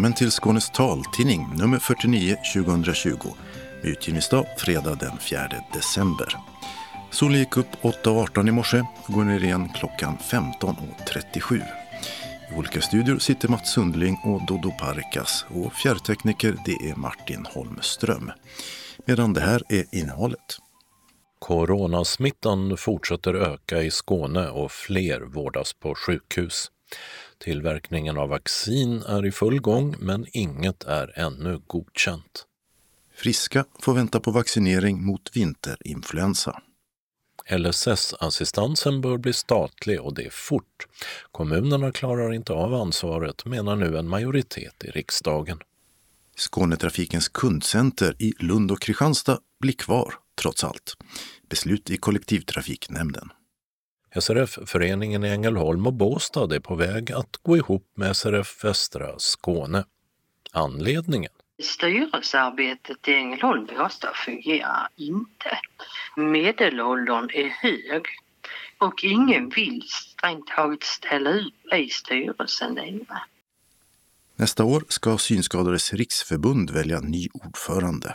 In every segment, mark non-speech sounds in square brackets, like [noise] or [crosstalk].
Välkommen till Skånes taltidning nummer 49 2020 med utgivningsdag fredag den 4 december. Solen gick upp 8.18 i morse och går ner igen klockan 15.37. I olika studior sitter Mats Sundling och Dodo Parkas och fjärrtekniker det är Martin Holmström. Medan det här är innehållet. Coronasmittan fortsätter öka i Skåne och fler vårdas på sjukhus. Tillverkningen av vaccin är i full gång men inget är ännu godkänt. Friska får vänta på vaccinering mot vinterinfluensa. LSS-assistansen bör bli statlig och det fort. Kommunerna klarar inte av ansvaret, menar nu en majoritet i riksdagen. Skånetrafikens kundcenter i Lund och Kristianstad blir kvar, trots allt. Beslut i kollektivtrafiknämnden. SRF-föreningen i Ängelholm och Båstad är på väg att gå ihop med SRF Västra Skåne. Anledningen? Styrelsearbetet i Ängelholm Båstad fungerar inte. Medelåldern är hög och ingen vill strängt taget ställa ut i styrelsen längre. Nästa år ska Synskadades riksförbund välja ny ordförande.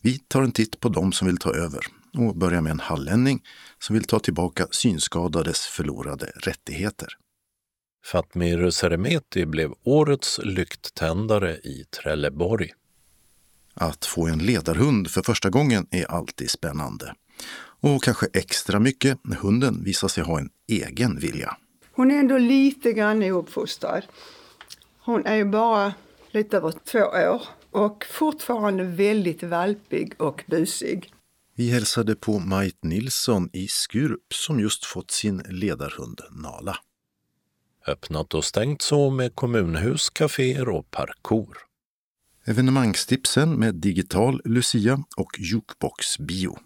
Vi tar en titt på dem som vill ta över och börjar med en hallänning som vill ta tillbaka synskadades förlorade rättigheter. Fatmir Seremeti blev årets lykttändare i Trelleborg. Att få en ledarhund för första gången är alltid spännande. Och kanske extra mycket när hunden visar sig ha en egen vilja. Hon är ändå lite grann ouppfostrad. Hon är ju bara lite över två år och fortfarande väldigt valpig och busig. Vi hälsade på Majt Nilsson i Skurup som just fått sin ledarhund Nala. Öppnat och stängt så med kommunhus, kaféer och parkour. Evenemangstipsen med digital Lucia och jukebox-bio.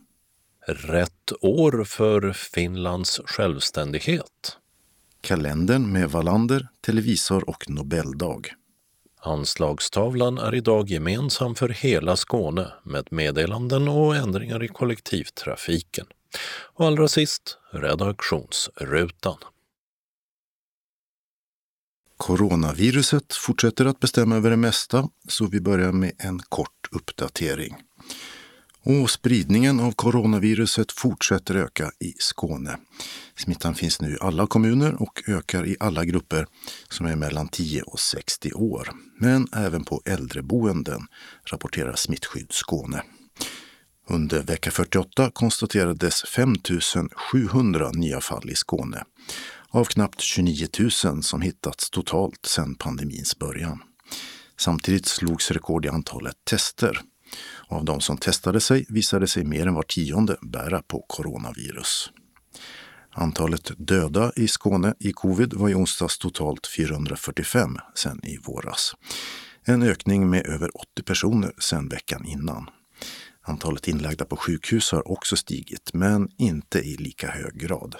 Rätt år för Finlands självständighet. Kalendern med Wallander, televisor och Nobeldag. Anslagstavlan är idag gemensam för hela Skåne med meddelanden och ändringar i kollektivtrafiken. Och allra sist redaktionsrutan. Coronaviruset fortsätter att bestämma över det mesta, så vi börjar med en kort uppdatering. Och spridningen av coronaviruset fortsätter öka i Skåne. Smittan finns nu i alla kommuner och ökar i alla grupper som är mellan 10 och 60 år. Men även på äldreboenden, rapporterar Smittskydd Skåne. Under vecka 48 konstaterades 5 700 nya fall i Skåne av knappt 29 000 som hittats totalt sedan pandemins början. Samtidigt slogs rekord i antalet tester. Av de som testade sig visade sig mer än var tionde bära på coronavirus. Antalet döda i Skåne i covid var i onsdags totalt 445 sen i våras. En ökning med över 80 personer sen veckan innan. Antalet inlagda på sjukhus har också stigit, men inte i lika hög grad.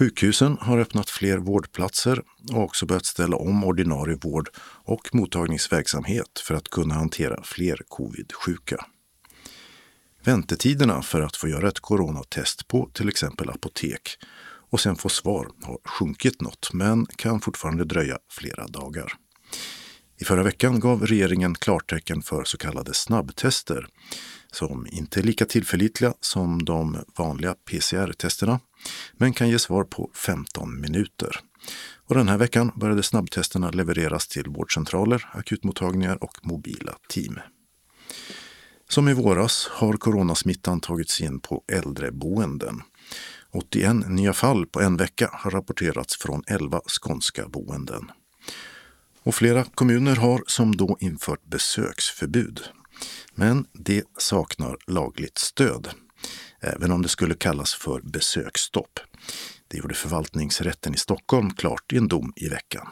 Sjukhusen har öppnat fler vårdplatser och också börjat ställa om ordinarie vård och mottagningsverksamhet för att kunna hantera fler covid-sjuka. Väntetiderna för att få göra ett coronatest på till exempel apotek och sen få svar har sjunkit något, men kan fortfarande dröja flera dagar. I förra veckan gav regeringen klartecken för så kallade snabbtester som inte är lika tillförlitliga som de vanliga PCR-testerna men kan ge svar på 15 minuter. Och den här veckan började snabbtesterna levereras till vårdcentraler, akutmottagningar och mobila team. Som i våras har coronasmittan tagits in på äldreboenden. 81 nya fall på en vecka har rapporterats från 11 skånska boenden. Och flera kommuner har som då infört besöksförbud. Men det saknar lagligt stöd, även om det skulle kallas för besöksstopp. Det gjorde förvaltningsrätten i Stockholm klart i en dom i veckan.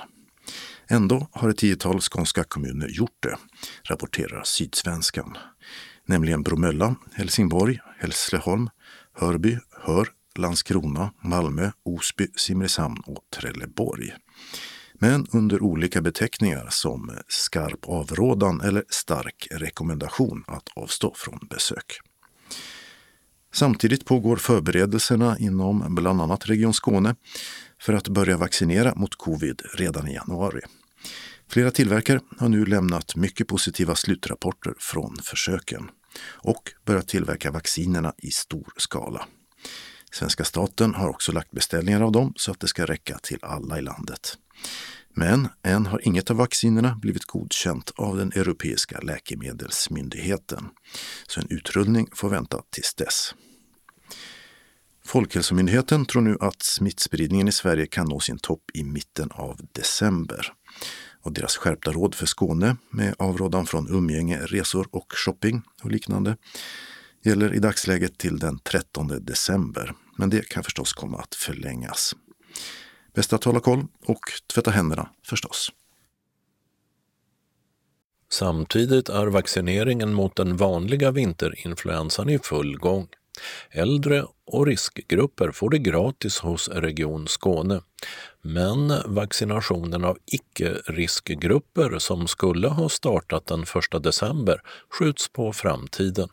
Ändå har ett tiotal skånska kommuner gjort det, rapporterar Sydsvenskan. Nämligen Bromölla, Helsingborg, Hässleholm, Hörby, Hör, Landskrona, Malmö, Osby, Simrishamn och Trelleborg men under olika beteckningar som skarp avrådan eller stark rekommendation att avstå från besök. Samtidigt pågår förberedelserna inom bland annat Region Skåne för att börja vaccinera mot covid redan i januari. Flera tillverkare har nu lämnat mycket positiva slutrapporter från försöken och börjat tillverka vaccinerna i stor skala. Svenska staten har också lagt beställningar av dem så att det ska räcka till alla i landet. Men än har inget av vaccinerna blivit godkänt av den europeiska läkemedelsmyndigheten. Så en utrullning får vänta tills dess. Folkhälsomyndigheten tror nu att smittspridningen i Sverige kan nå sin topp i mitten av december. Och deras skärpta råd för Skåne med avrådan från umgänge, resor och shopping och liknande gäller i dagsläget till den 13 december. Men det kan förstås komma att förlängas. Bäst att hålla koll och tvätta händerna förstås. Samtidigt är vaccineringen mot den vanliga vinterinfluensan i full gång. Äldre och riskgrupper får det gratis hos Region Skåne. Men vaccinationen av icke-riskgrupper som skulle ha startat den 1 december skjuts på framtiden.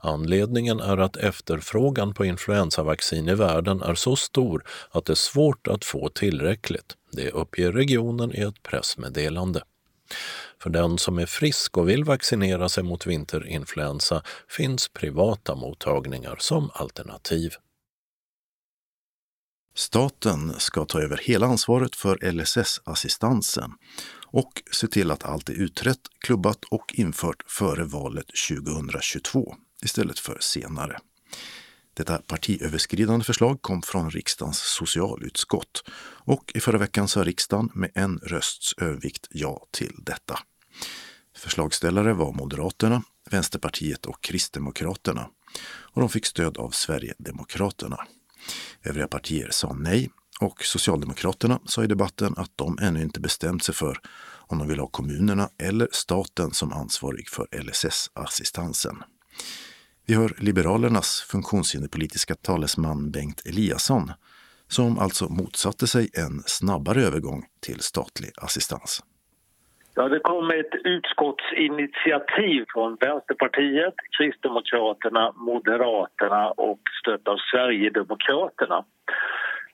Anledningen är att efterfrågan på influensavaccin i världen är så stor att det är svårt att få tillräckligt. Det uppger regionen i ett pressmeddelande. För den som är frisk och vill vaccinera sig mot vinterinfluensa finns privata mottagningar som alternativ. Staten ska ta över hela ansvaret för LSS-assistansen och se till att allt är utrett, klubbat och infört före valet 2022 istället för senare. Detta partiöverskridande förslag kom från riksdagens socialutskott och i förra veckan sa riksdagen med en rösts övervikt ja till detta. Förslagsställare var Moderaterna, Vänsterpartiet och Kristdemokraterna och de fick stöd av Sverigedemokraterna. Övriga partier sa nej och Socialdemokraterna sa i debatten att de ännu inte bestämt sig för om de vill ha kommunerna eller staten som ansvarig för LSS-assistansen. Vi hör Liberalernas funktionshinderpolitiska talesman Bengt Eliasson som alltså motsatte sig en snabbare övergång till statlig assistans. Ja, det kom ett utskottsinitiativ från Vänsterpartiet, Kristdemokraterna, Moderaterna och stött av Sverigedemokraterna.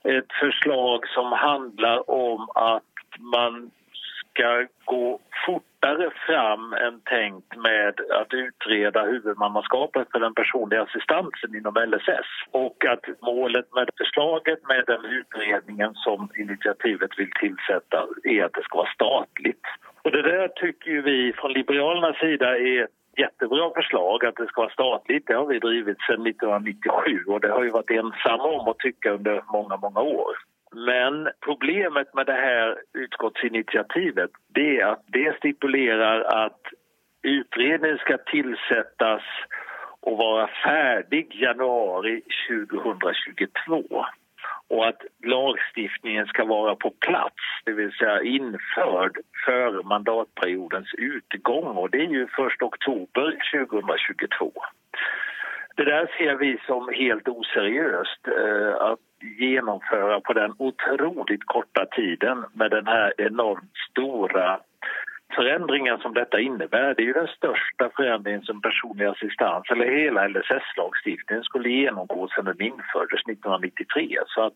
Ett förslag som handlar om att man ska gå fortare fram än tänkt med att utreda huvudmannaskapet för den personliga assistansen inom LSS och att målet med förslaget med den utredningen som initiativet vill tillsätta är att det ska vara statligt. Och det där tycker vi från Liberalernas sida är ett jättebra förslag att det ska vara statligt. Det har vi drivit sedan 1997 och det har vi varit ensamma om att tycka under många, många år. Men problemet med det här utskottsinitiativet det är att det stipulerar att utredningen ska tillsättas och vara färdig januari 2022 och att lagstiftningen ska vara på plats, det vill säga införd före mandatperiodens utgång och det är ju först oktober 2022. Det där ser vi som helt oseriöst eh, att genomföra på den otroligt korta tiden med den här enormt stora förändringen som detta innebär. Det är ju den största förändringen som personlig assistans eller hela LSS-lagstiftningen skulle genomgå sedan den infördes 1993. Så att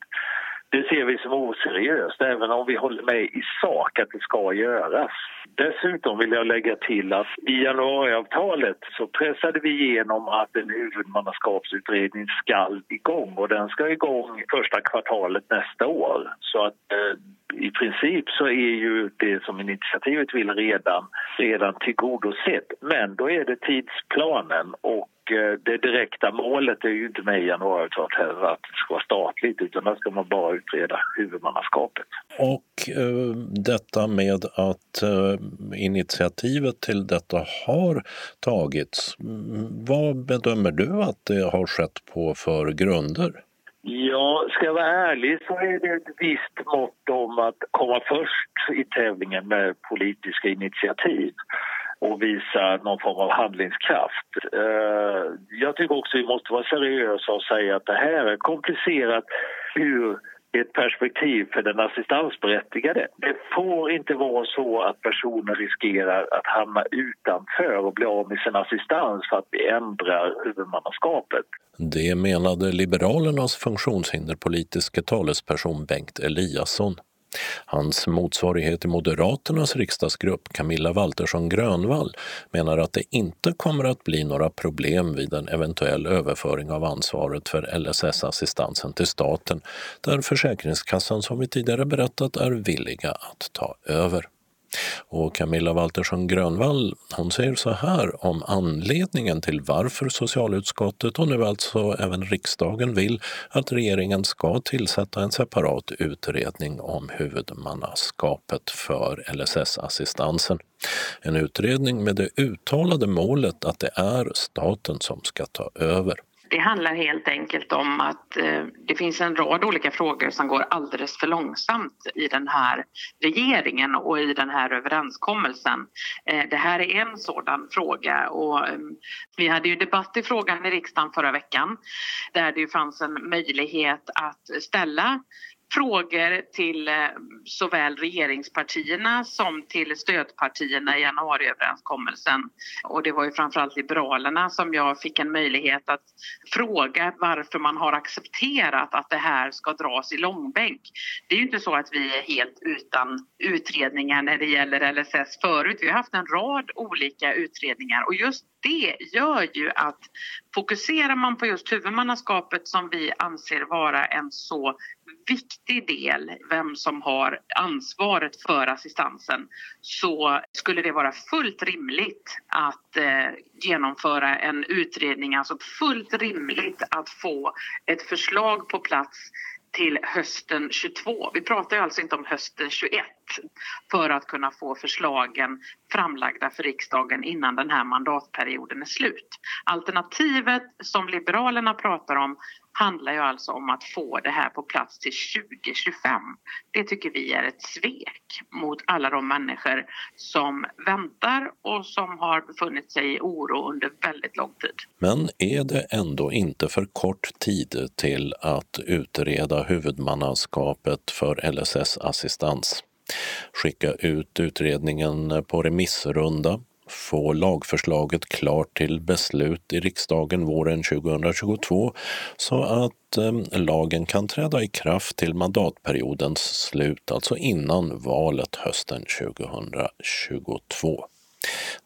det ser vi som oseriöst, även om vi håller med i sak att det ska göras. Dessutom vill jag lägga till att i januariavtalet så pressade vi igenom att en huvudmannaskapsutredning ska igång och den ska igång första kvartalet nästa år. Så att eh, i princip så är ju det som initiativet vill redan, redan tillgodosett. Men då är det tidsplanen och eh, det direkta målet är ju inte med i januariavtalet heller att det ska vara statligt utan där ska man bara utreda huvudmannaskapet. Och eh, detta med att eh, initiativet till detta har tagits, mm, vad bedömer du att det har skett på för grunder? Ja, ska jag vara ärlig så är det ett visst mått om att komma först i tävlingen med politiska initiativ och visa någon form av handlingskraft. Eh, jag tycker också vi måste vara seriösa och säga att det här är komplicerat hur ett perspektiv för den assistansberättigade. Det får inte vara så att personer riskerar att hamna utanför och bli av med sin assistans för att vi ändrar huvudmannaskapet. Det menade Liberalernas funktionshinderpolitiska talesperson Bengt Eliasson. Hans motsvarighet i Moderaternas riksdagsgrupp, Camilla Waltersson Grönvall, menar att det inte kommer att bli några problem vid en eventuell överföring av ansvaret för LSS-assistansen till staten, där Försäkringskassan som vi tidigare berättat är villiga att ta över. Och Camilla Waltersson Grönvall hon säger så här om anledningen till varför socialutskottet och nu alltså även riksdagen vill att regeringen ska tillsätta en separat utredning om huvudmannaskapet för LSS-assistansen. En utredning med det uttalade målet att det är staten som ska ta över. Det handlar helt enkelt om att eh, det finns en rad olika frågor som går alldeles för långsamt i den här regeringen och i den här överenskommelsen. Eh, det här är en sådan fråga och ehm, vi hade ju debatt i frågan i riksdagen förra veckan där det fanns en möjlighet att ställa frågor till eh, såväl regeringspartierna som till stödpartierna i januariöverenskommelsen. Och det var ju framförallt Liberalerna som jag fick en möjlighet att fråga varför man har accepterat att det här ska dras i långbänk. Det är ju inte så att vi är helt utan utredningar när det gäller LSS förut. Vi har haft en rad olika utredningar och just det gör ju att fokuserar man på just huvudmannaskapet som vi anser vara en så viktig del, vem som har ansvaret för assistansen, så skulle det vara fullt rimligt att eh, genomföra en utredning, alltså fullt rimligt att få ett förslag på plats till hösten 22. Vi pratar ju alltså inte om hösten 21 för att kunna få förslagen framlagda för riksdagen innan den här mandatperioden är slut. Alternativet som Liberalerna pratar om handlar ju alltså om att få det här på plats till 2025. Det tycker vi är ett svek mot alla de människor som väntar och som har befunnit sig i oro under väldigt lång tid. Men är det ändå inte för kort tid till att utreda huvudmannaskapet för LSS-assistans? Skicka ut utredningen på remissrunda få lagförslaget klart till beslut i riksdagen våren 2022 så att eh, lagen kan träda i kraft till mandatperiodens slut, alltså innan valet hösten 2022.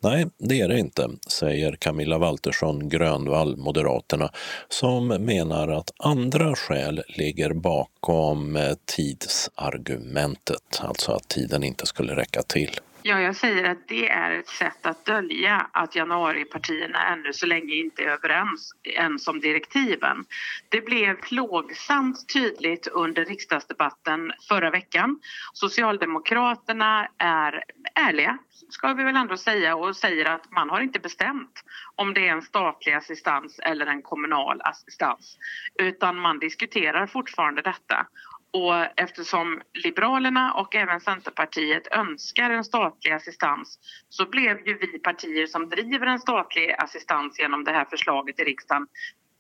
Nej, det är det inte, säger Camilla Waltersson Grönvall, Moderaterna, som menar att andra skäl ligger bakom eh, tidsargumentet, alltså att tiden inte skulle räcka till. Ja, jag säger att det är ett sätt att dölja att januaripartierna ännu så länge inte är överens ens om direktiven. Det blev plågsamt tydligt under riksdagsdebatten förra veckan. Socialdemokraterna är ärliga, ska vi väl ändå säga, och säger att man har inte bestämt om det är en statlig assistans eller en kommunal assistans, utan man diskuterar fortfarande detta. Och eftersom Liberalerna och även Centerpartiet önskar en statlig assistans så blev ju vi partier som driver en statlig assistans genom det här förslaget i riksdagen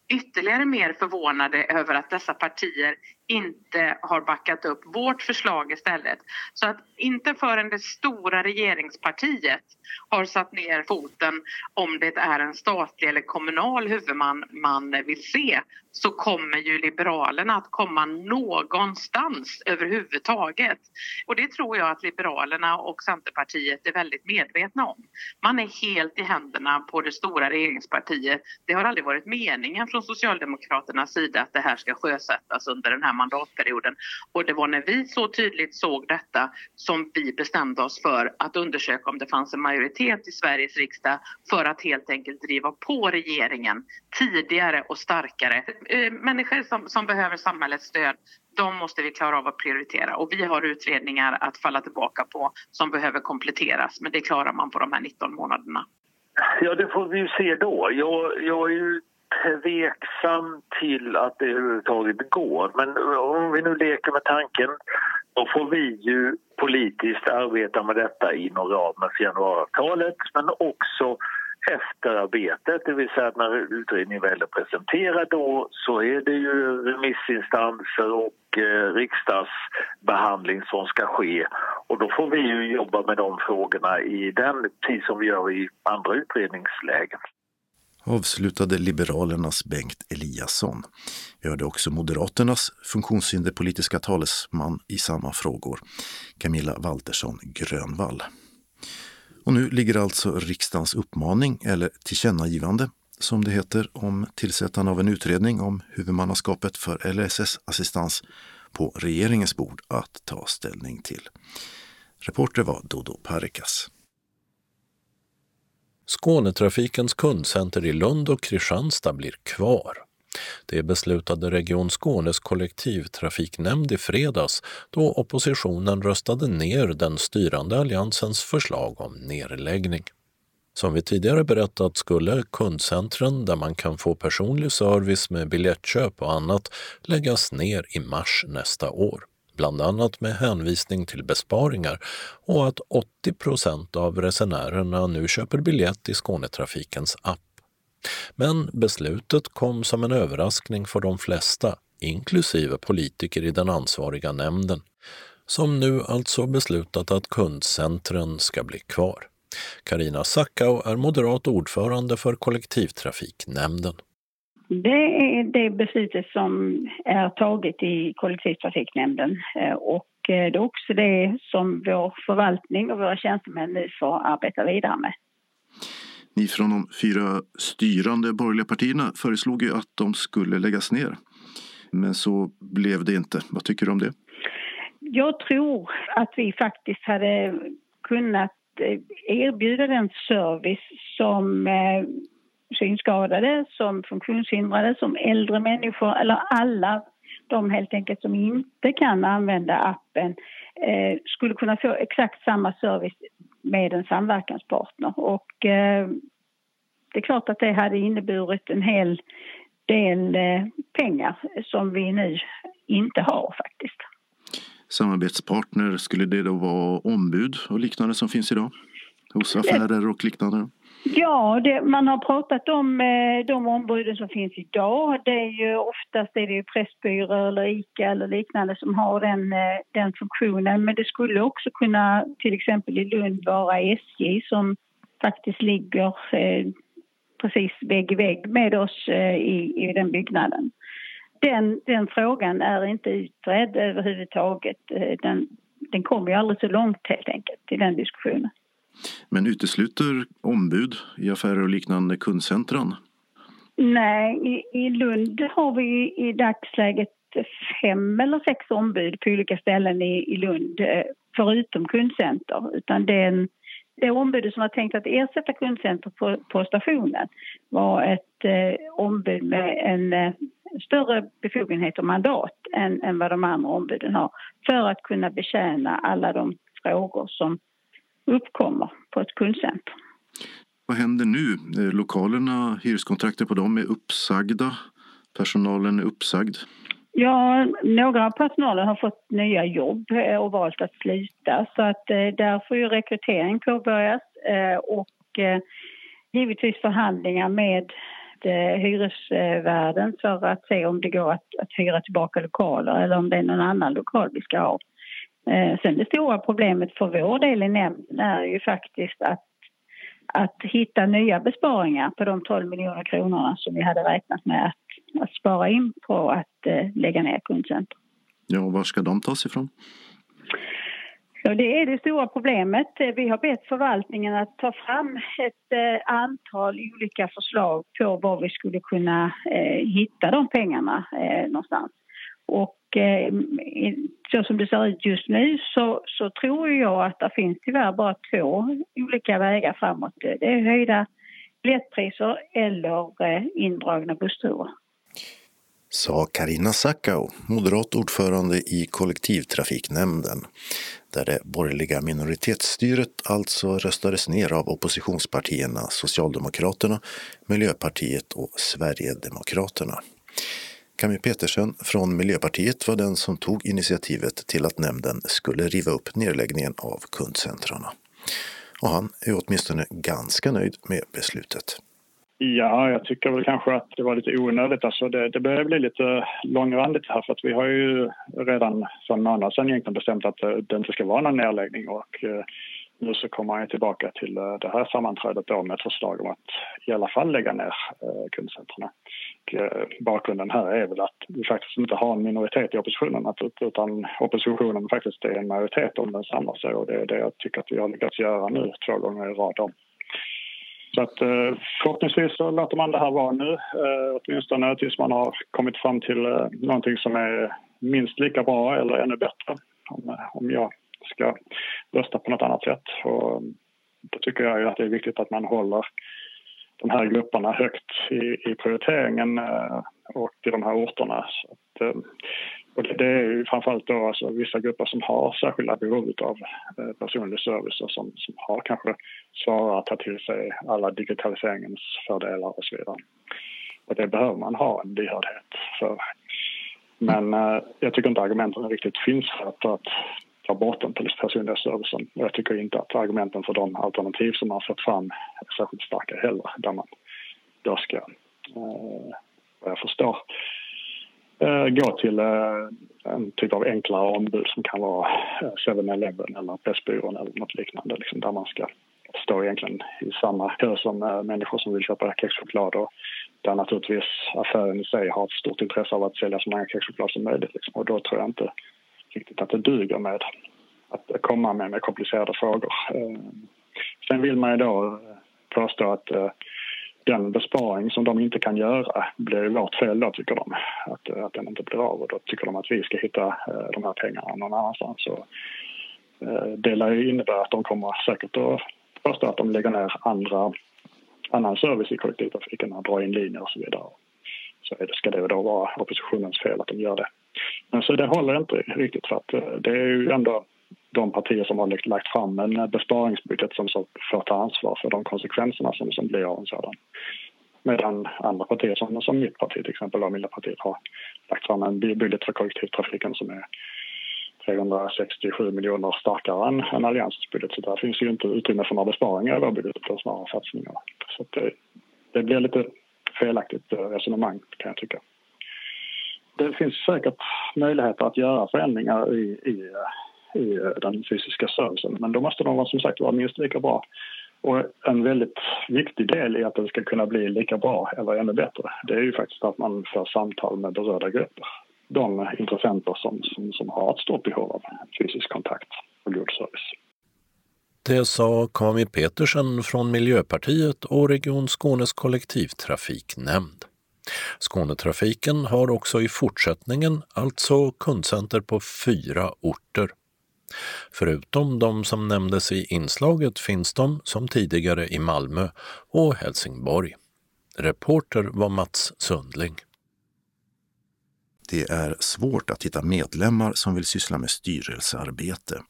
ytterligare mer förvånade över att dessa partier inte har backat upp vårt förslag istället. Så att inte förrän det stora regeringspartiet har satt ner foten om det är en statlig eller kommunal huvudman man vill se så kommer ju Liberalerna att komma någonstans överhuvudtaget. Och det tror jag att Liberalerna och Centerpartiet är väldigt medvetna om. Man är helt i händerna på det stora regeringspartiet. Det har aldrig varit meningen från Socialdemokraternas sida att det här ska sjösättas under den här mandatperioden. Och det var när vi så tydligt såg detta som vi bestämde oss för att undersöka om det fanns en majoritet i Sveriges riksdag för att helt enkelt driva på regeringen tidigare och starkare. Eh, människor som, som behöver samhällets stöd de måste vi klara av att prioritera och vi har utredningar att falla tillbaka på som behöver kompletteras men det klarar man på de här 19 månaderna. Ja, det får vi ju se då. Jag, jag är ju tveksam till att det överhuvudtaget går. Men eh, om vi nu leker med tanken då får vi ju politiskt arbeta med detta inom ramen för januariavtalet men också efterarbetet, det vill säga att när utredningen väl är presenterad då så är det ju remissinstanser och eh, riksdagsbehandling som ska ske och då får vi ju jobba med de frågorna i den tid som vi gör i andra utredningslägen avslutade Liberalernas Bengt Eliasson. Vi hörde också Moderaternas funktionshinderpolitiska talesman i samma frågor, Camilla Waltersson Grönvall. Och nu ligger alltså riksdagens uppmaning, eller tillkännagivande som det heter, om tillsättande av en utredning om huvudmannaskapet för LSS-assistans på regeringens bord att ta ställning till. Reporter var Dodo Parikas. Skånetrafikens kundcenter i Lund och Kristianstad blir kvar. Det beslutade Region Skånes kollektivtrafiknämnd i fredags då oppositionen röstade ner den styrande alliansens förslag om nedläggning. Som vi tidigare berättat skulle kundcentren där man kan få personlig service med biljettköp och annat läggas ner i mars nästa år bland annat med hänvisning till besparingar och att 80 procent av resenärerna nu köper biljett i Skånetrafikens app. Men beslutet kom som en överraskning för de flesta, inklusive politiker i den ansvariga nämnden, som nu alltså beslutat att kundcentren ska bli kvar. Karina Sackau är moderat ordförande för kollektivtrafiknämnden. Det är det beslutet som är taget i kollektivtrafiknämnden eh, och eh, det är också det som vår förvaltning och våra tjänstemän nu får arbeta vidare med. Ni från de fyra styrande borgerliga partierna föreslog ju att de skulle läggas ner. Men så blev det inte. Vad tycker du om det? Jag tror att vi faktiskt hade kunnat eh, erbjuda den service som synskadade, som funktionshindrade, som äldre människor eller alla de helt enkelt som inte kan använda appen eh, skulle kunna få exakt samma service med en samverkanspartner. Och eh, det är klart att det hade inneburit en hel del eh, pengar som vi nu inte har faktiskt. Samarbetspartner, skulle det då vara ombud och liknande som finns idag? Hos affärer och liknande? Ja, det, man har pratat om eh, de ombuden som finns idag. Det är ju oftast är det ju Pressbyrån eller ICA eller liknande som har den, eh, den funktionen. Men det skulle också kunna till exempel i Lund vara SJ som faktiskt ligger eh, precis vägg i vägg med oss eh, i, i den byggnaden. Den, den frågan är inte utredd överhuvudtaget. Eh, den, den kommer ju aldrig så långt helt enkelt i den diskussionen. Men utesluter ombud i affärer och liknande kundcentran? Nej, i, i Lund har vi i dagsläget fem eller sex ombud på olika ställen i, i Lund eh, förutom kundcenter. Utan den, det ombudet som var tänkt att ersätta kundcenter på, på stationen var ett eh, ombud med en eh, större befogenhet och mandat än, än vad de andra ombuden har för att kunna betjäna alla de frågor som uppkommer på ett kundcenter. Vad händer nu? Lokalerna, hyreskontrakter på dem är uppsagda. Personalen är uppsagd. Ja, några av personalen har fått nya jobb eh, och valt att sluta så att eh, där får ju rekrytering påbörjas eh, och givetvis förhandlingar med hyresvärden för att se om det går att, att hyra tillbaka lokaler eller om det är någon annan lokal vi ska ha. Eh, sen det stora problemet för vår del i nämnden är ju faktiskt att, att hitta nya besparingar på de 12 miljoner kronorna som vi hade räknat med att, att spara in på att eh, lägga ner kundcenter. Ja, var ska de tas ifrån? Ja, det är det stora problemet. Vi har bett förvaltningen att ta fram ett eh, antal olika förslag på var vi skulle kunna eh, hitta de pengarna eh, någonstans. Och eh, så som det ser ut just nu så, så tror jag att det finns tyvärr bara två olika vägar framåt. Det är höjda biljettpriser eller eh, indragna bussturer. Sa Karina Sackau, moderat ordförande i kollektivtrafiknämnden, där det borgerliga minoritetsstyret alltså röstades ner av oppositionspartierna Socialdemokraterna, Miljöpartiet och Sverigedemokraterna. Camille Petersen från Miljöpartiet var den som tog initiativet till att nämnden skulle riva upp nedläggningen av kundcentrarna. Och han är åtminstone ganska nöjd med beslutet. Ja, jag tycker väl kanske att det var lite onödigt. Alltså det, det börjar bli lite långrandigt här för att vi har ju redan för en månad sedan egentligen bestämt att det inte ska vara någon nedläggning och eh, nu så kommer han tillbaka till eh, det här sammanträdet då med ett förslag om att i alla fall lägga ner eh, kundcentren. Eh, bakgrunden här är väl att vi faktiskt inte har en minoritet i oppositionen utan oppositionen faktiskt är en majoritet om den samlar sig och det är det jag tycker att vi har lyckats göra nu två gånger i rad. Om. Så att förhoppningsvis så låter man det här vara nu, åtminstone tills man har kommit fram till någonting som är minst lika bra eller ännu bättre. Om jag ska rösta på något annat sätt. Och eh, då tycker jag att det är viktigt att man håller de här grupperna högt i, i prioriteringen eh, och i de här orterna. Så att, eh, och det, är ju framförallt då alltså vissa grupper som har särskilda behov av personlig service och som, som har kanske svårare att ta till sig alla digitaliseringens fördelar och så vidare. Och det behöver man ha en lyhördhet för. Men jag tycker inte argumenten riktigt finns för att, att ta bort den personliga servicen. Jag tycker inte att argumenten för de alternativ som man fått fram är särskilt starka heller, där man då ska, eh, vad jag förstår, eh, gå till eh, en typ av enklare ombud som kan vara eh, 7-Eleven eller Pressbyrån eller något liknande, liksom, där man ska stå egentligen i samma kö som eh, människor som vill köpa kexchoklad och där naturligtvis affären i sig har ett stort intresse av att sälja så många kexchoklad som möjligt. Liksom. Och då tror jag inte riktigt att det duger med att komma med, med komplicerade frågor. Eh, sen vill man ju då eh, påstå att eh, den besparing som de inte kan göra blir vårt fel då, tycker de. Att, att den inte blir av och då tycker de att vi ska hitta de här pengarna någon annanstans. Så, det lär ju innebära att de kommer säkert att påstå att de lägger ner andra, annan service i kollektivtrafiken, drar in linjer och så vidare. Så ska det då vara oppositionens fel att de gör det. Men så det håller inte riktigt för att eh, det är ju ändå de partier som har liksom lagt fram en eh, besparingsbudget som får ta ansvar för de konsekvenserna som, som blir av en sådan. Medan andra partier som, som mitt parti till exempel, och Miljöpartiet har lagt fram en budget för kollektivtrafiken som är 367 miljoner starkare än, än alliansbudget. Så där finns ju inte utrymme för några besparingar i vår budget utan snarare satsningar. Så det, det blir lite felaktigt eh, resonemang kan jag tycka det finns säkert möjligheter att göra förändringar i, i, i den fysiska servicen men då måste de som sagt vara minst lika bra. Och en väldigt viktig del i att den ska kunna bli lika bra eller ännu bättre det är ju faktiskt att man för samtal med berörda grupper. De intressenter som, som, som har ett stort behov av fysisk kontakt och god service. Det sa Kami Petersen från Miljöpartiet och Region Skånes kollektivtrafiknämnd. Skånetrafiken har också i fortsättningen alltså kundcenter på fyra orter. Förutom de som nämndes i inslaget finns de som tidigare i Malmö och Helsingborg. Reporter var Mats Sundling. Det är svårt att hitta medlemmar som vill syssla med styrelsearbete.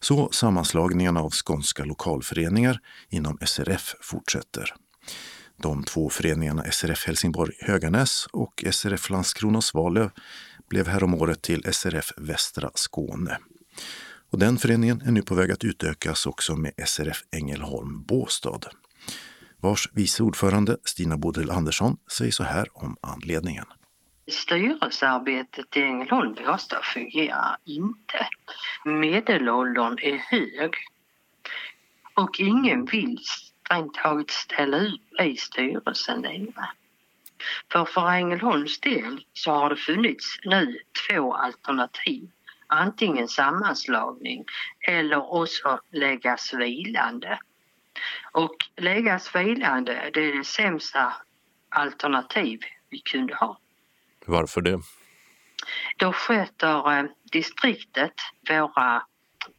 Så sammanslagningen av skånska lokalföreningar inom SRF fortsätter. De två föreningarna SRF Helsingborg Höganäs och SRF Landskrona Svalöv blev häromåret till SRF Västra Skåne. Och den föreningen är nu på väg att utökas också med SRF Ängelholm Båstad. Vars vice ordförande Stina Bodil Andersson säger så här om anledningen. Styrelsearbetet i Ängelholm Båstad fungerar inte. Medelåldern är hög och ingen vill strängt taget ställa ut i styrelsen längre. För för Ängelholms del så har det funnits nu två alternativ. Antingen sammanslagning eller också läggas vilande. Och läggas vilande det är det sämsta alternativ vi kunde ha. Varför det? Då sköter eh, distriktet våra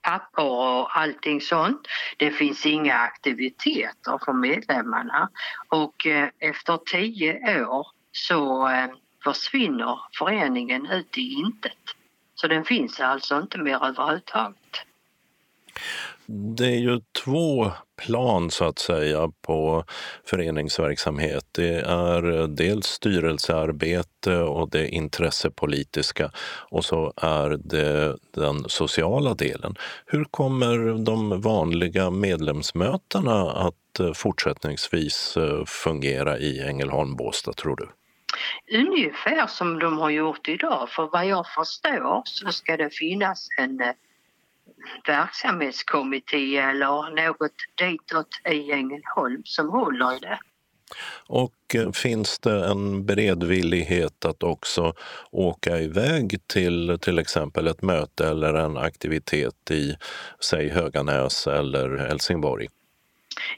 papper och allting sånt. Det finns inga aktiviteter för medlemmarna och eh, efter tio år så eh, försvinner föreningen ut i intet. Så den finns alltså inte mer överhuvudtaget. Det är ju två plan så att säga på föreningsverksamhet. Det är eh, dels styrelsearbete och det intressepolitiska och så är det den sociala delen. Hur kommer de vanliga medlemsmötena att eh, fortsättningsvis eh, fungera i Ängelholm Båstad tror du? Ungefär som de har gjort idag, för vad jag förstår så ska det finnas en verksamhetskommitté eller något ditåt i Ängelholm som håller i det. Och eh, finns det en beredvillighet att också åka iväg till till exempel ett möte eller en aktivitet i, säg Höganäs eller Helsingborg?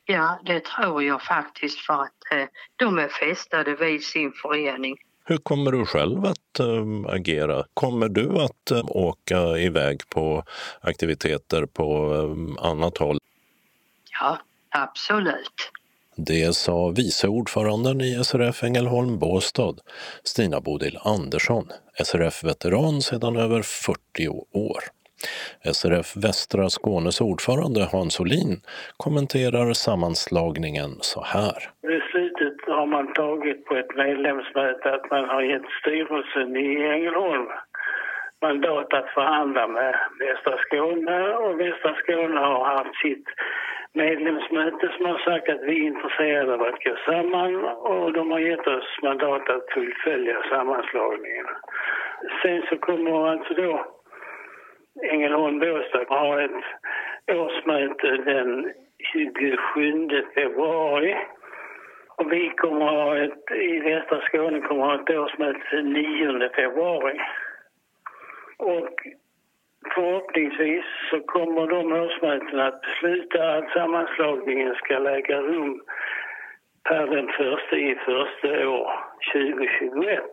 Ja, det tror jag faktiskt för att eh, de är fästade vid sin förening. Hur kommer du själv att äh, agera? Kommer du att äh, åka iväg på aktiviteter på äh, annat håll? Ja, absolut. Det sa vice ordföranden i SRF Ängelholm Båstad, Stina Bodil Andersson, SRF-veteran sedan över 40 år. SRF Västra Skånes ordförande Hans Olin kommenterar sammanslagningen så här. Har man tagit på ett medlemsmöte att man har gett styrelsen i Ängelholm mandat att förhandla med Västra Skåne och Västra Skåne har haft sitt medlemsmöte som har sagt att vi är intresserade av att gå samman och de har gett oss mandat att fullfölja sammanslagningen. Sen så kommer alltså då Ängelholm Båstad ha ett årsmöte den 27 februari. Och vi kommer ha ett, i västra Skåne kommer ha ett årsmöte den 9 februari. Och förhoppningsvis så kommer de årsmötena att besluta att sammanslagningen ska äga rum per den första i första år 2021.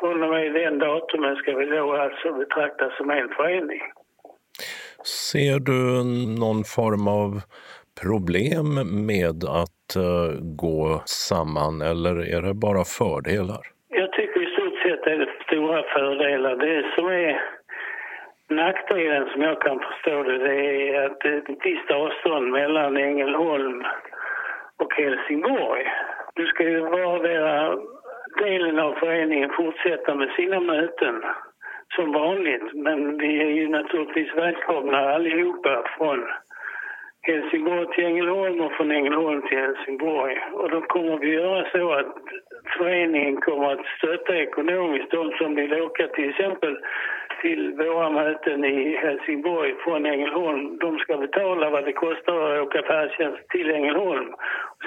Från och med den datumen ska vi då alltså betraktas som en förening. Ser du någon form av problem med att Eh, gå samman eller är det bara fördelar? Jag tycker i stort sett är det stora fördelar. Det som är nackdelen som jag kan förstå det, det är att det är ett visst avstånd mellan Ängelholm och Helsingborg. Nu ska ju vardera delen av föreningen fortsätta med sina möten som vanligt. Men vi är ju naturligtvis välkomna allihopa från Helsingborg till Ängelholm och från Ängelholm till Helsingborg. Och då kommer vi göra så att föreningen kommer att stötta ekonomiskt de som vill åka till exempel till våra möten i Helsingborg från Ängelholm. De ska betala vad det kostar att åka färdtjänst till Ängelholm.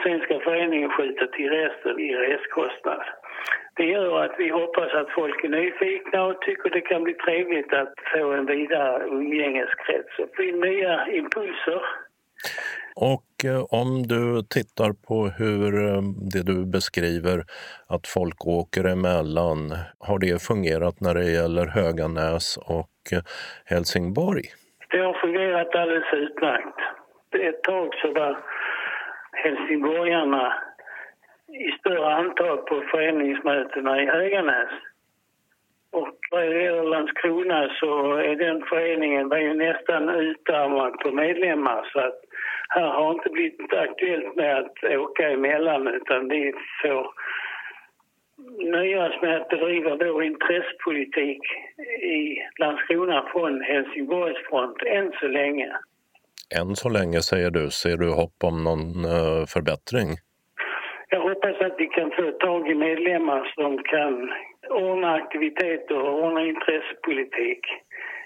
Sen ska föreningen skjuta till resten i reskostnad. Det gör att vi hoppas att folk är nyfikna och tycker det kan bli trevligt att få en vidare umgängeskrets och få in nya impulser. Och eh, om du tittar på hur eh, det du beskriver, att folk åker emellan, har det fungerat när det gäller Höganäs och eh, Helsingborg? Det har fungerat alldeles utmärkt. Ett tag så var helsingborgarna i större antal på föreningsmötena i Höganäs. Och vad gäller Landskrona så är den föreningen var ju nästan utarmad på medlemmar så att här har inte blivit aktuellt med att åka emellan utan vi får nöja oss med att bedriva vår intressepolitik i Landskrona från Helsingborgs front än så länge. Än så länge säger du. Ser du hopp om någon uh, förbättring? Jag hoppas att vi kan få tag i medlemmar som kan ordna aktiviteter och ordna intressepolitik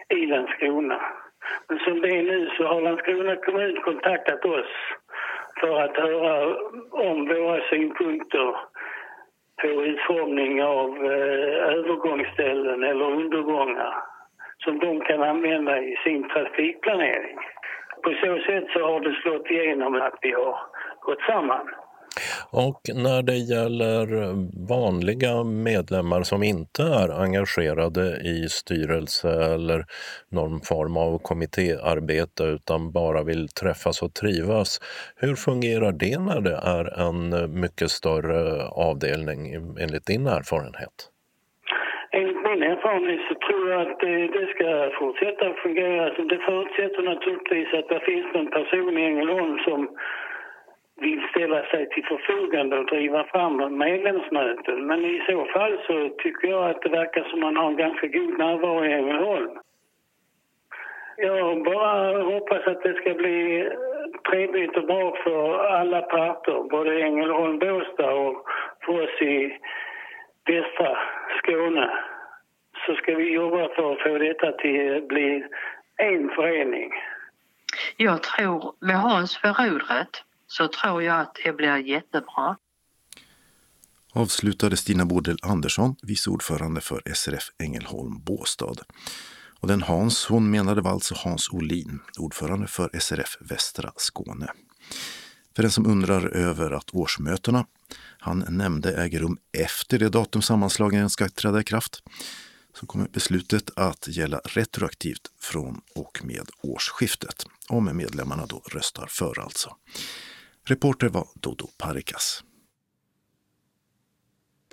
i Landskrona. Men som det är nu så har Landskrona kommun kontaktat oss för att höra om våra synpunkter på utformning av eh, övergångsställen eller undergångar som de kan använda i sin trafikplanering. På så sätt så har det slått igenom att vi har gått samman. Och när det gäller vanliga medlemmar som inte är engagerade i styrelse eller någon form av kommittéarbete utan bara vill träffas och trivas. Hur fungerar det när det är en mycket större avdelning enligt din erfarenhet? Enligt min erfarenhet så tror jag att det, ska fortsätta fungera. Alltså, det förutsätter naturligtvis att det finns en person i Ängelholm som vill ställa sig till förfogande och driva fram medlemsmöten. Men i så fall så tycker jag att det verkar som man har en ganska god närvaro i Ängelholm. Jag bara hoppas att det ska bli trevligt och bra för alla parter, både Ängelholm, Båstad och för oss i västra Skåne. Så ska vi jobba för att få detta till att bli en förening. Jag tror, med Hans vid rodret, så tror jag att det blir jättebra. Avslutade Stina Bodel Andersson, vice ordförande för SRF Ängelholm Båstad. Och den Hans hon menade var alltså Hans Olin, ordförande för SRF Västra Skåne. För den som undrar över att årsmötena han nämnde äger rum efter det datum sammanslagningen ska träda i kraft så kommer beslutet att gälla retroaktivt från och med årsskiftet. Om medlemmarna då röstar för alltså. Reporter var Dodo Parikas.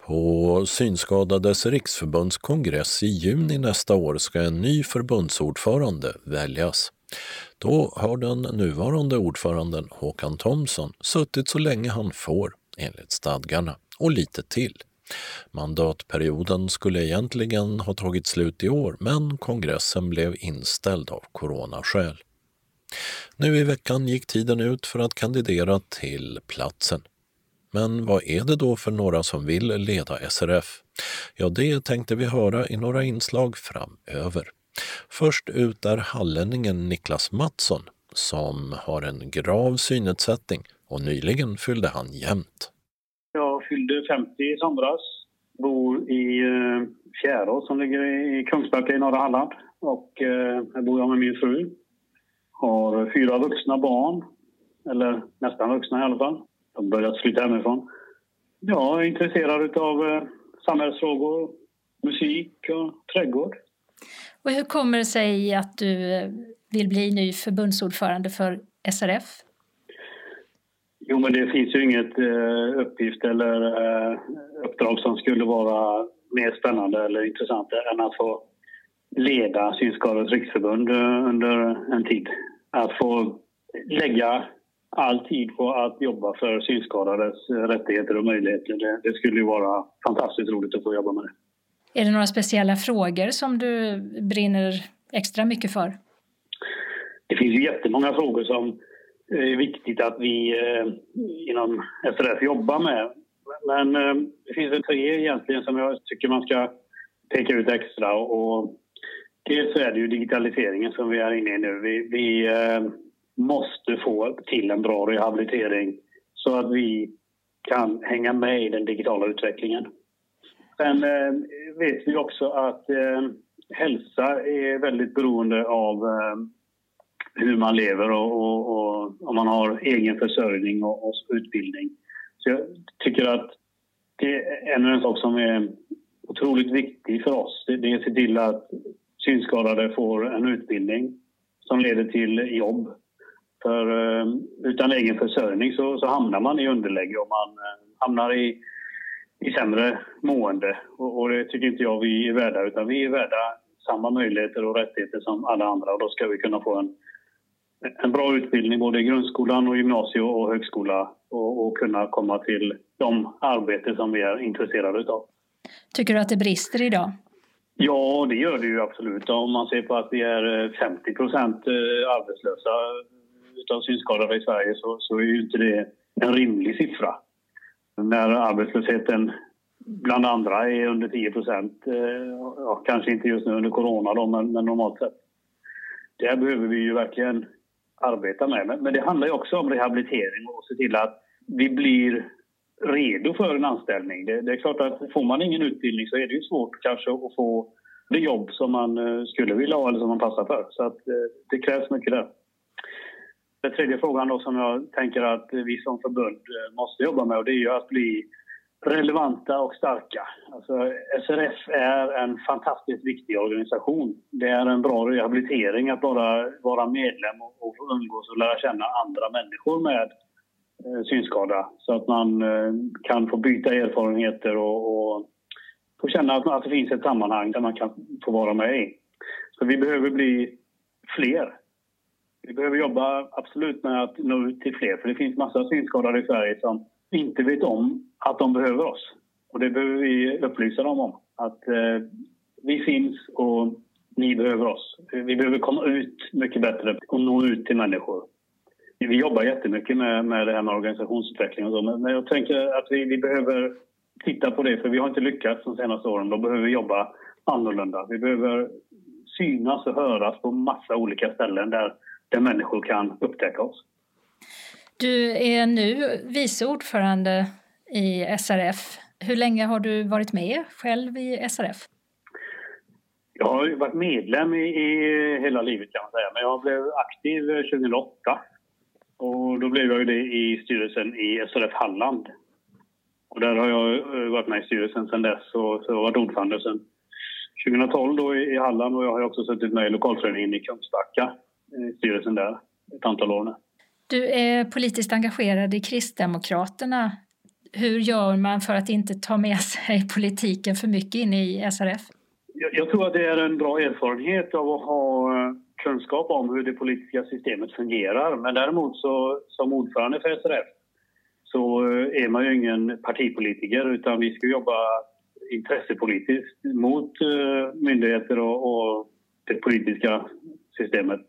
På Synskadades riksförbunds kongress i juni nästa år ska en ny förbundsordförande väljas. Då har den nuvarande ordföranden Håkan Thomsson suttit så länge han får enligt stadgarna och lite till. Mandatperioden skulle egentligen ha tagit slut i år men kongressen blev inställd av coronaskäl. Nu i veckan gick tiden ut för att kandidera till platsen. Men vad är det då för några som vill leda SRF? Ja, det tänkte vi höra i några inslag framöver. Först ut är hallänningen Niklas Mattsson som har en grav synnedsättning och nyligen fyllde han jämnt. Jag fyllde 50 i somras. Bor i eh, Fjärås som ligger i Kungsbacka i norra Halland. Och eh, här bor jag med min fru. Har fyra vuxna barn. Eller nästan vuxna i alla fall. De har börjat flytta hemifrån. Jag är intresserad av eh, samhällsfrågor, musik och trädgård. Och hur kommer det sig att du vill bli ny förbundsordförande för SRF? Jo, men det finns ju inget eh, uppgift eller eh, uppdrag som skulle vara mer spännande eller intressant än att få leda Synskadades riksförbund eh, under en tid. Att få lägga all tid på att jobba för synskadades rättigheter och möjligheter. Det, det skulle ju vara fantastiskt roligt att få jobba med det. Är det några speciella frågor som du brinner extra mycket för? Det finns ju jättemånga frågor som är viktigt att vi eh, inom SRF jobbar med. Men eh, det finns väl tre egentligen som jag tycker man ska peka ut extra. Och dels är det ju digitaliseringen som vi är inne i nu. Vi, vi eh, måste få till en bra rehabilitering så att vi kan hänga med i den digitala utvecklingen. Sen eh, vet vi också att eh, hälsa är väldigt beroende av eh, hur man lever och, och, och, om man har egen försörjning och, och, utbildning. Så jag tycker att det är ännu en sak som är otroligt viktig för oss. Det, det är att se till att synskadade får en utbildning som leder till jobb. För eh, utan egen försörjning så, så hamnar man i underläge och man eh, hamnar i i sämre mående. Och, och, det tycker inte jag vi är värda, utan vi är värda samma möjligheter och rättigheter som alla andra och då ska vi kunna få en, en bra utbildning både i grundskolan och gymnasie och högskola och, och kunna komma till de arbeten som vi är intresserade av. Tycker du att det brister idag? Ja, det gör det ju absolut. Om man ser på att vi är eh, 50 procent eh, arbetslösa utav synskadade i Sverige så, så är ju inte det en rimlig siffra när arbetslösheten bland andra är under 10 procent. Eh, ja, kanske inte just nu under corona då, men, men normalt sett. Det behöver vi ju verkligen arbeta med. Men, men det handlar ju också om rehabilitering och se till att vi blir redo för en anställning. Det, det, är klart att får man ingen utbildning så är det ju svårt kanske att få det jobb som man eh, skulle vilja ha eller som man passar för. Så att eh, det krävs mycket där. Den tredje frågan då som jag tänker att vi som förbund eh, måste jobba med och det är ju att bli relevanta och starka. Alltså, SRF är en fantastiskt viktig organisation. Det är en bra rehabilitering att bara vara medlem och, och umgås och lära känna andra människor med Eh, synskada så att man eh, kan få byta erfarenheter och, och få känna att, att det finns ett sammanhang där man kan få vara med i. Så vi behöver bli fler vi behöver jobba absolut med att nå ut till fler för det finns massa synskadade i Sverige som inte vet om att de behöver oss. Och det behöver vi upplysa dem om. Att eh, vi finns och ni behöver oss. Vi behöver komma ut mycket bättre och nå ut till människor. Vi jobbar jättemycket med, med det här med organisationsutveckling och så, men jag tänker att vi, vi behöver titta på det för vi har inte lyckats de senaste åren. Då behöver vi jobba annorlunda. Vi behöver synas och höras på massa olika ställen där, där människor kan upptäcka oss. Du är nu vice ordförande i SRF. Hur länge har du varit med själv i SRF? Jag har varit medlem i, i hela livet kan man säga, men jag blev aktiv 2008. Och då blev jag ju det i styrelsen i SRF Halland. Och där har jag eh, varit med i styrelsen sedan dess och så har jag varit ordförande sedan 2012 då i Halland och jag har också suttit med i lokalföreningen i Kungsbacka, i styrelsen där, ett antal år nu. Du är politiskt engagerad i Kristdemokraterna. Hur gör man för att inte ta med sig [laughs] politiken för mycket in i SRF? Jag, jag tror att det är en bra erfarenhet av att ha eh, kunskap om hur det politiska systemet fungerar. Men däremot så, som ordförande för SRF så eh, är man ju ingen partipolitiker utan vi ska jobba intressepolitiskt mot eh, myndigheter och, och, det politiska systemet.